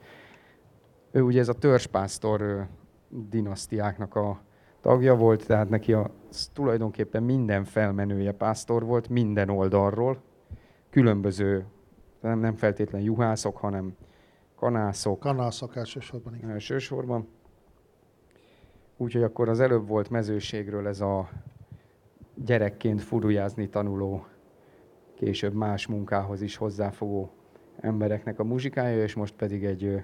Ő ugye ez a törzspásztor dinasztiáknak a tagja volt, tehát neki a, tulajdonképpen minden felmenője pásztor volt, minden oldalról, különböző, nem, nem feltétlen juhászok, hanem kanászok, Kanászok elsősorban, igen. elsősorban. Úgyhogy akkor az előbb volt mezőségről ez a gyerekként furujázni tanuló, később más munkához is hozzáfogó embereknek a muzsikája, és most pedig egy ö,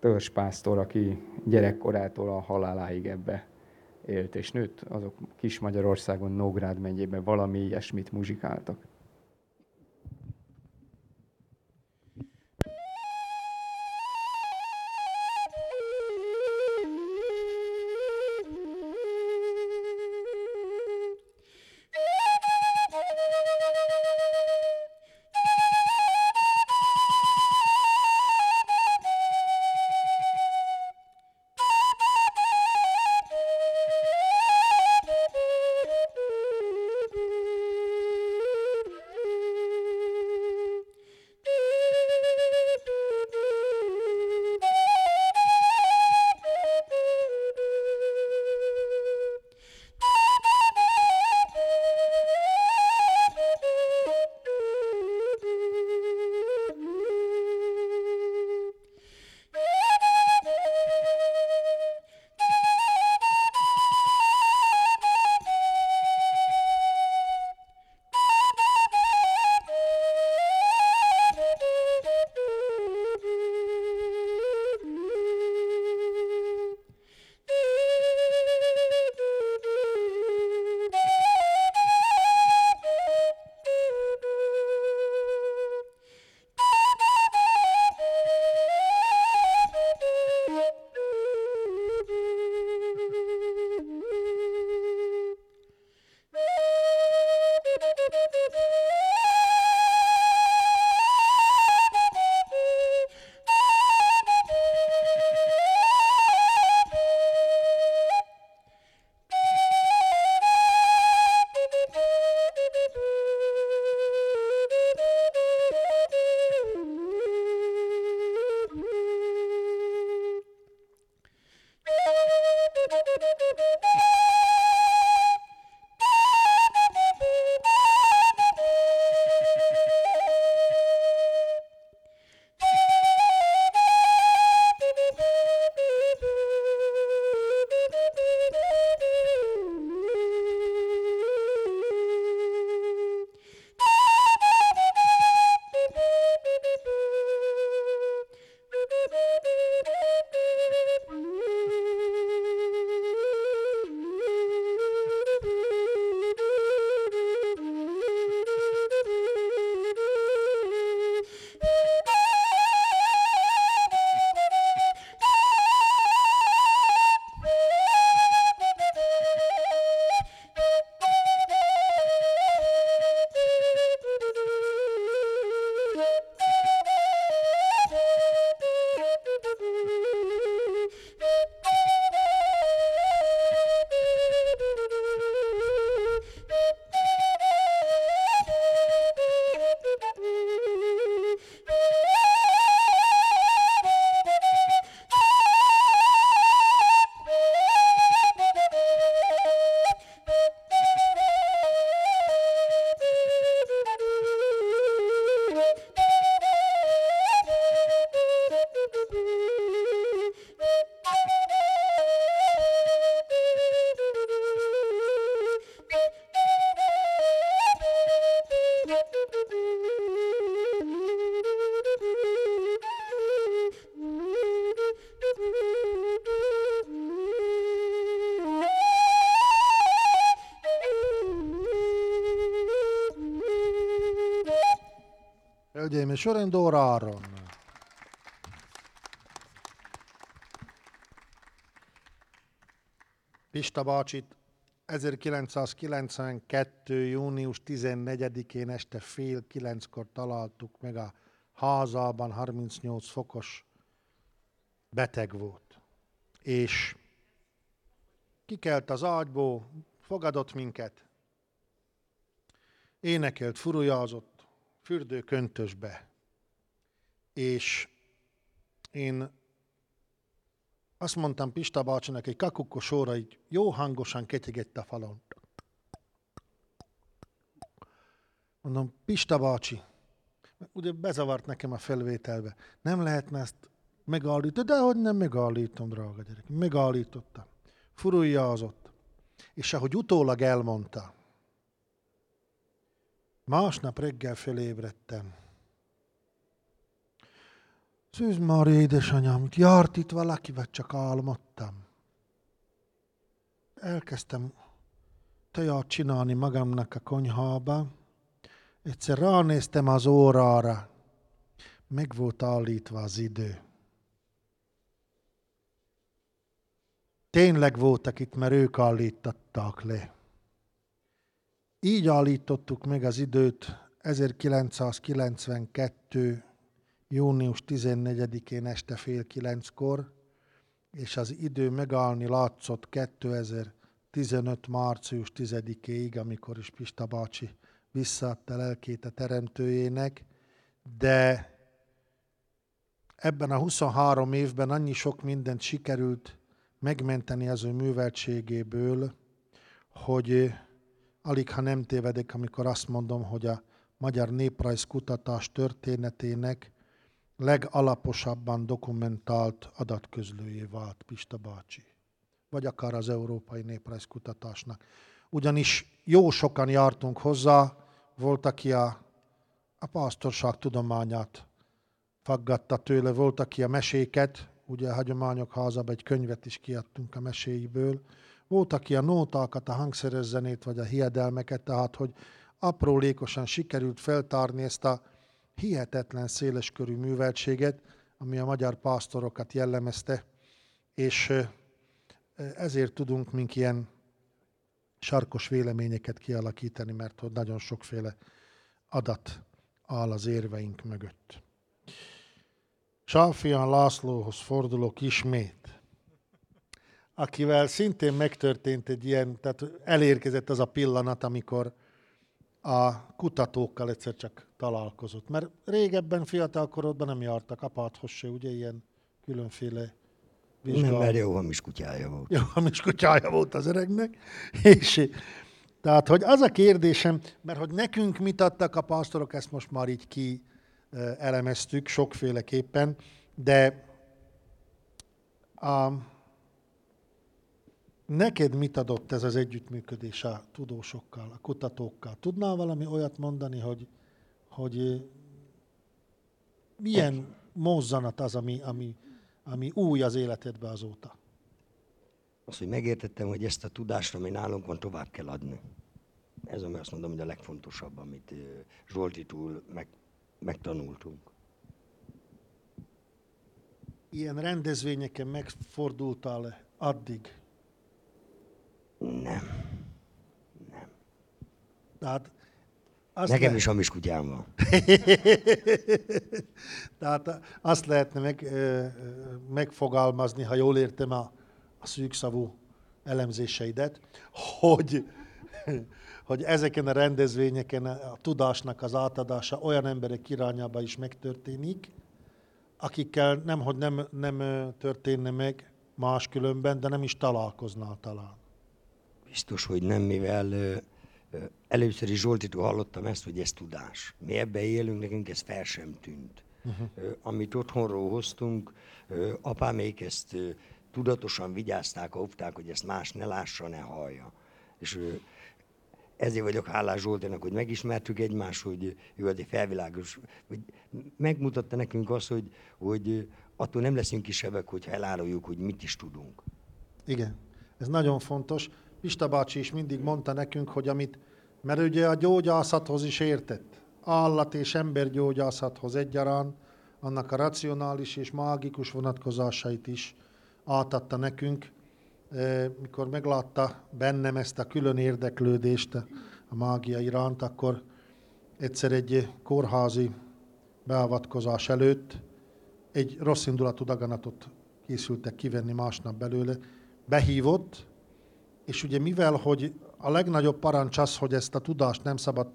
törzspásztor, aki gyerekkorától a haláláig ebbe élt és nőtt, azok kis Magyarországon, Nógrád megyében valami ilyesmit muzsikáltak. És Uraim, Dóra Aron. Pista bácsit 1992. június 14-én este fél kilenckor találtuk meg a házában, 38 fokos beteg volt. És kikelt az ágyból, fogadott minket, énekelt, furujázott, fürdő köntösbe. És én azt mondtam Pista bácsinak, egy kakukkos óra így jó hangosan ketyegett a falon. Mondom, Pista bácsi, ugye bezavart nekem a felvételbe, nem lehetne ezt megállítani, de hogy nem megállítom, drága gyerek. Megállítottam. Furuljázott. És ahogy utólag elmondta, másnap reggel felébredtem. Szűz már édesanyám, járt itt valaki, vagy csak álmodtam. Elkezdtem teját csinálni magamnak a konyhába. Egyszer ránéztem az órára, meg volt állítva az idő. Tényleg voltak itt, mert ők állították le. Így állítottuk meg az időt 1992 június 14-én este fél kilenckor, és az idő megállni látszott 2015. március 10-ig, amikor is Pista bácsi visszaadta lelkét a teremtőjének, de ebben a 23 évben annyi sok mindent sikerült megmenteni az ő műveltségéből, hogy alig ha nem tévedek, amikor azt mondom, hogy a magyar néprajz kutatás történetének legalaposabban dokumentált adatközlőjé vált Pista bácsi, vagy akár az európai néprajz kutatásnak. Ugyanis jó sokan jártunk hozzá, volt, aki a, a pásztorság tudományát faggatta tőle, volt, aki a meséket, ugye a Hagyományok Házában egy könyvet is kiadtunk a meséiből, volt, aki a nótákat, a hangszeres zenét, vagy a hiedelmeket, tehát hogy aprólékosan sikerült feltárni ezt a hihetetlen széleskörű műveltséget, ami a magyar pásztorokat jellemezte, és ezért tudunk mink ilyen sarkos véleményeket kialakítani, mert hogy nagyon sokféle adat áll az érveink mögött. Sáfian Lászlóhoz fordulok ismét, akivel szintén megtörtént egy ilyen, tehát elérkezett az a pillanat, amikor a kutatókkal egyszer csak találkozott. Mert régebben, fiatalkorodban nem jártak apádhoz se, ugye ilyen különféle vizsgálat. Nem, mert jó hamis kutyája volt. Jó hamis kutyája volt az öregnek. És tehát, hogy az a kérdésem, mert hogy nekünk mit adtak a pásztorok, ezt most már így ki elemeztük sokféleképpen, de a, neked mit adott ez az együttműködés a tudósokkal, a kutatókkal? Tudnál valami olyat mondani, hogy, hogy milyen mozzanat az, ami, ami, ami új az életedbe azóta? Az, hogy megértettem, hogy ezt a tudást, ami nálunk van, tovább kell adni. Ez, ami azt mondom, hogy a legfontosabb, amit Zsolti túl meg, megtanultunk. Ilyen rendezvényeken megfordultál addig? Nem. Nem. Tehát azt Nekem le... is hamis kutyám van. Tehát azt lehetne meg, megfogalmazni, ha jól értem a, a szűkszavú elemzéseidet, hogy hogy ezeken a rendezvényeken a tudásnak az átadása olyan emberek irányába is megtörténik, akikkel nemhogy nem, nem történne meg máskülönben, de nem is találkoznál talán. Biztos, hogy nem, mivel először is Zsoltitól hallottam ezt, hogy ez tudás. Mi ebbe élünk, nekünk ez fel sem tűnt. Uh-huh. Amit otthonról hoztunk, apámék ezt tudatosan vigyázták, óvták, hogy ezt más ne lássa, ne hallja. És ezért vagyok hálás Zsolténak, hogy megismertük egymást, hogy ő egy felvilágos, hogy megmutatta nekünk azt, hogy, hogy attól nem leszünk kisebbek, hogyha eláruljuk, hogy mit is tudunk. Igen, ez nagyon fontos. Pista bácsi is mindig mondta nekünk, hogy amit, mert ugye a gyógyászathoz is értett, állat és embergyógyászathoz egyaránt, annak a racionális és mágikus vonatkozásait is átadta nekünk, mikor meglátta bennem ezt a külön érdeklődést a mágia iránt, akkor egyszer egy kórházi beavatkozás előtt egy rossz indulatú daganatot készültek kivenni másnap belőle, behívott, és ugye mivel, hogy a legnagyobb parancs az, hogy ezt a tudást nem szabad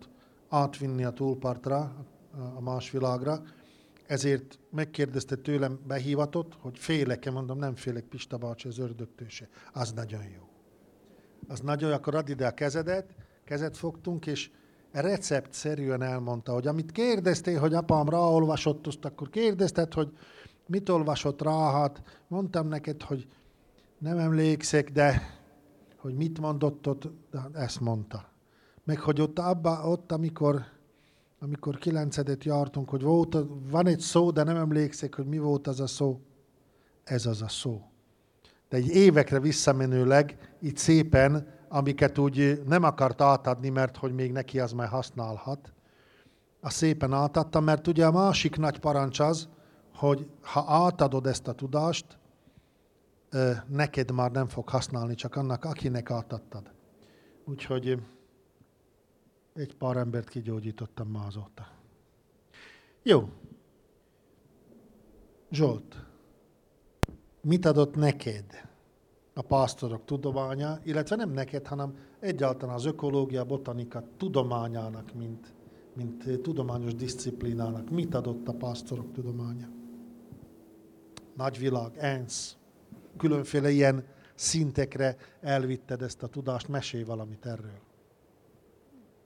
átvinni a túlpartra, a más világra, ezért megkérdezte tőlem behívatot, hogy félek-e, mondom, nem félek, Pista bácsi, az ördögtőse. Az nagyon jó. Az nagyon jó, akkor add ide a kezedet, kezet fogtunk, és receptszerűen elmondta, hogy amit kérdeztél, hogy apám ráolvasott, azt akkor kérdezted, hogy mit olvasott rá, hát mondtam neked, hogy nem emlékszek, de hogy mit mondott ott, ezt mondta. Meg hogy ott, abba, ott amikor, amikor kilencedet jártunk, hogy volt, van egy szó, de nem emlékszek, hogy mi volt az a szó. Ez az a szó. De egy évekre visszamenőleg, itt szépen, amiket úgy nem akart átadni, mert hogy még neki az már használhat, a szépen átadta, mert ugye a másik nagy parancs az, hogy ha átadod ezt a tudást, neked már nem fog használni, csak annak, akinek átadtad. Úgyhogy egy pár embert kigyógyítottam ma azóta. Jó. Zsolt, mit adott neked a pásztorok tudománya, illetve nem neked, hanem egyáltalán az ökológia, botanika tudományának, mint, mint tudományos disziplinának. Mit adott a pásztorok tudománya? Nagyvilág, ENSZ, különféle ilyen szintekre elvitted ezt a tudást. Mesélj valamit erről.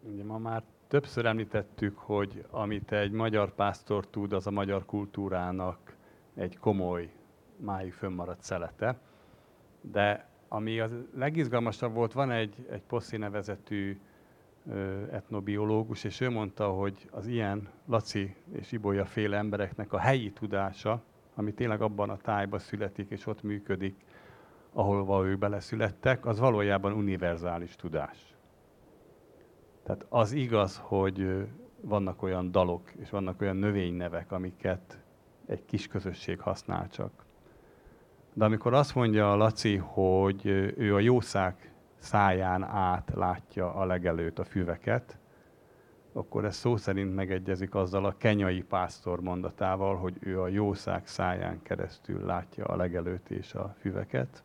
Ugye ma már többször említettük, hogy amit egy magyar pásztor tud, az a magyar kultúrának egy komoly, máig fönnmaradt szelete. De ami a legizgalmasabb volt, van egy, egy Poszi nevezetű etnobiológus, és ő mondta, hogy az ilyen Laci és Ibolya féle embereknek a helyi tudása, ami tényleg abban a tájban születik és ott működik, ahol ők beleszülettek, az valójában univerzális tudás. Tehát az igaz, hogy vannak olyan dalok és vannak olyan növénynevek, amiket egy kis közösség használ csak. De amikor azt mondja a Laci, hogy ő a jószág száján át látja a legelőtt a füveket, akkor ez szó szerint megegyezik azzal a kenyai pásztor mondatával, hogy ő a jószág száján keresztül látja a legelőt és a füveket.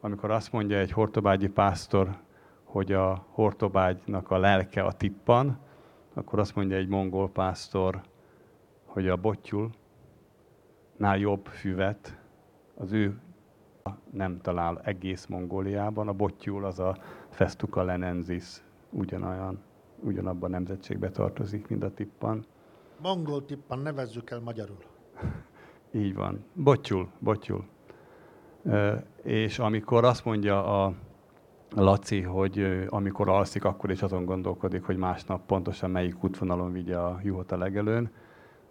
Amikor azt mondja egy hortobágyi pásztor, hogy a hortobágynak a lelke a tippan, akkor azt mondja egy mongol pásztor, hogy a bottyul nál jobb füvet az ő nem talál egész Mongóliában. A bottyul az a Festuca lenensis ugyanolyan ugyanabban a nemzetségbe tartozik, mint a tippan. Mongol tippan nevezzük el magyarul. Így van. Botyul. E, és amikor azt mondja a Laci, hogy amikor alszik, akkor is azon gondolkodik, hogy másnap pontosan melyik útvonalon vigye a juhot a legelőn.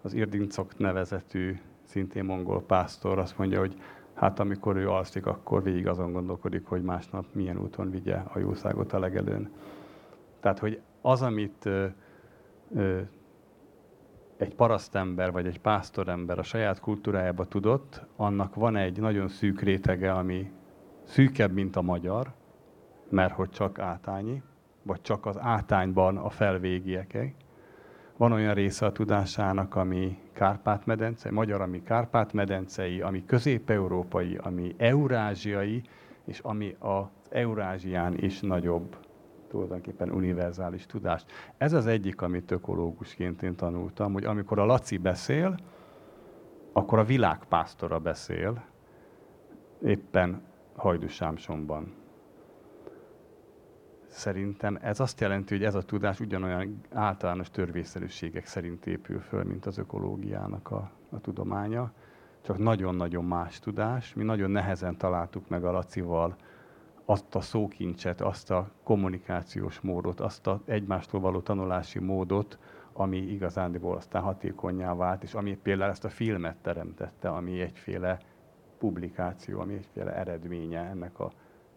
Az Irdincok nevezetű, szintén mongol pásztor azt mondja, hogy hát amikor ő alszik, akkor végig azon gondolkodik, hogy másnap milyen úton vigye a jószágot a legelőn. Tehát, hogy az, amit ö, ö, egy parasztember vagy egy pásztorember a saját kultúrájába tudott, annak van egy nagyon szűk rétege, ami szűkebb, mint a magyar, mert hogy csak átányi, vagy csak az átányban a felvégiekek. Van olyan része a tudásának, ami Kárpát-medencei, magyar, ami Kárpát-medencei, ami közép-európai, ami eurázsiai, és ami az Eurázsián is nagyobb tulajdonképpen univerzális tudást. Ez az egyik, amit ökológusként én tanultam, hogy amikor a Laci beszél, akkor a világpásztora beszél, éppen Hajdúsámsonban. Szerintem ez azt jelenti, hogy ez a tudás ugyanolyan általános törvényszerűségek szerint épül föl, mint az ökológiának a, a tudománya, csak nagyon-nagyon más tudás. Mi nagyon nehezen találtuk meg a Lacival azt a szókincset, azt a kommunikációs módot, azt a egymástól való tanulási módot, ami igazándiból aztán hatékonyá vált, és ami például ezt a filmet teremtette, ami egyféle publikáció, ami egyféle eredménye ennek a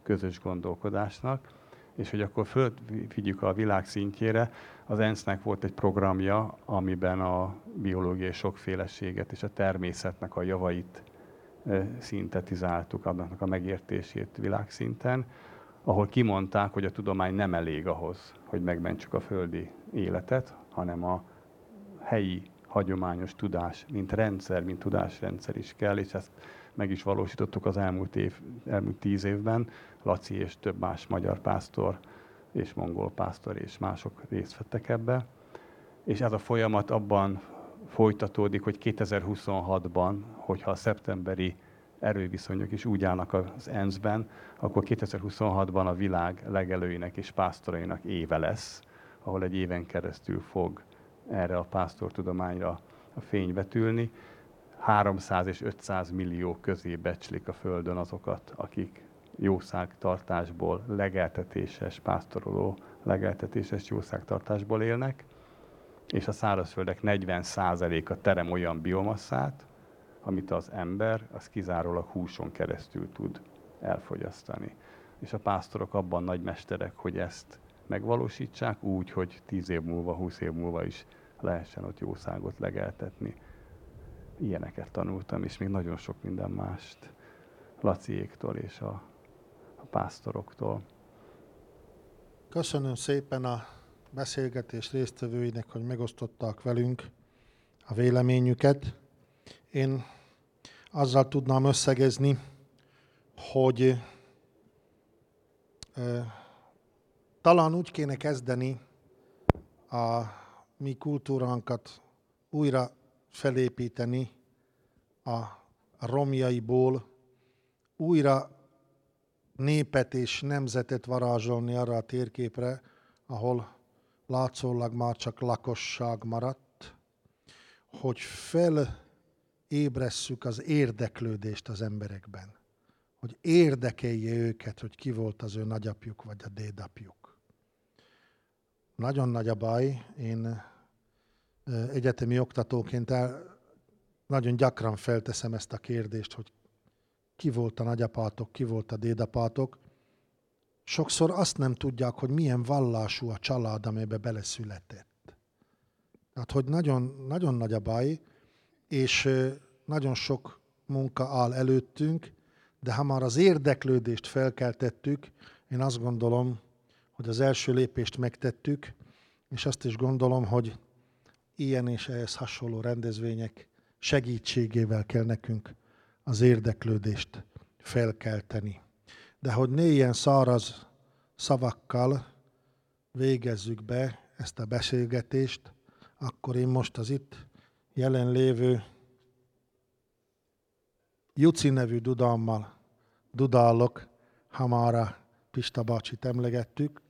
közös gondolkodásnak. és hogy akkor fölvigyük a világ szintjére, az ENSZ-nek volt egy programja, amiben a biológiai sokféleséget és a természetnek a javait szintetizáltuk, annak a megértését világszinten, ahol kimondták, hogy a tudomány nem elég ahhoz, hogy megmentsük a földi életet, hanem a helyi hagyományos tudás, mint rendszer, mint tudásrendszer is kell, és ezt meg is valósítottuk az elmúlt, év, elmúlt tíz évben. Laci és több más magyar pásztor és mongol pásztor és mások részt vettek ebbe. És ez a folyamat abban folytatódik, hogy 2026-ban, hogyha a szeptemberi erőviszonyok is úgy állnak az ENSZ-ben, akkor 2026-ban a világ legelőinek és pásztorainak éve lesz, ahol egy éven keresztül fog erre a pásztortudományra a fény vetülni. 300 és 500 millió közé becslik a Földön azokat, akik jószágtartásból, legeltetéses, pásztoroló legeltetéses jószágtartásból élnek, és a szárazföldek 40%-a terem olyan biomasszát, amit az ember az kizárólag húson keresztül tud elfogyasztani. És a pásztorok abban nagy mesterek, hogy ezt megvalósítsák úgy, hogy 10 év múlva, 20 év múlva is lehessen ott jószágot legeltetni. Ilyeneket tanultam, és még nagyon sok minden mást Laciéktól és a, a pásztoroktól. Köszönöm szépen a beszélgetés résztvevőinek, hogy megosztották velünk a véleményüket. Én azzal tudnám összegezni, hogy talán úgy kéne kezdeni a mi kultúránkat újra felépíteni a romjaiból, újra népet és nemzetet varázsolni arra a térképre, ahol látszólag már csak lakosság maradt, hogy felébresszük az érdeklődést az emberekben, hogy érdekelje őket, hogy ki volt az ő nagyapjuk vagy a dédapjuk. Nagyon nagy a baj, én egyetemi oktatóként el, nagyon gyakran felteszem ezt a kérdést, hogy ki volt a nagyapátok, ki volt a dédapátok. Sokszor azt nem tudják, hogy milyen vallású a család, amelybe beleszületett. Tehát, hogy nagyon, nagyon nagy a baj, és nagyon sok munka áll előttünk, de ha már az érdeklődést felkeltettük, én azt gondolom, hogy az első lépést megtettük, és azt is gondolom, hogy ilyen és ehhez hasonló rendezvények segítségével kell nekünk az érdeklődést felkelteni. De hogy ne ilyen száraz szavakkal végezzük be ezt a beszélgetést, akkor én most az itt jelenlévő Juci nevű dudalmal dudálok, ha már a Pista bácsit emlegettük,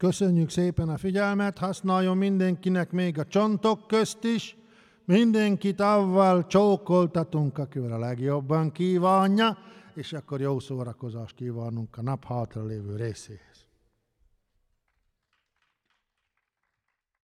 Köszönjük szépen a figyelmet, használjon mindenkinek még a csontok közt is. Mindenkit avval csókoltatunk, akivel a legjobban kívánja, és akkor jó szórakozást kívánunk a nap hátra lévő részéhez.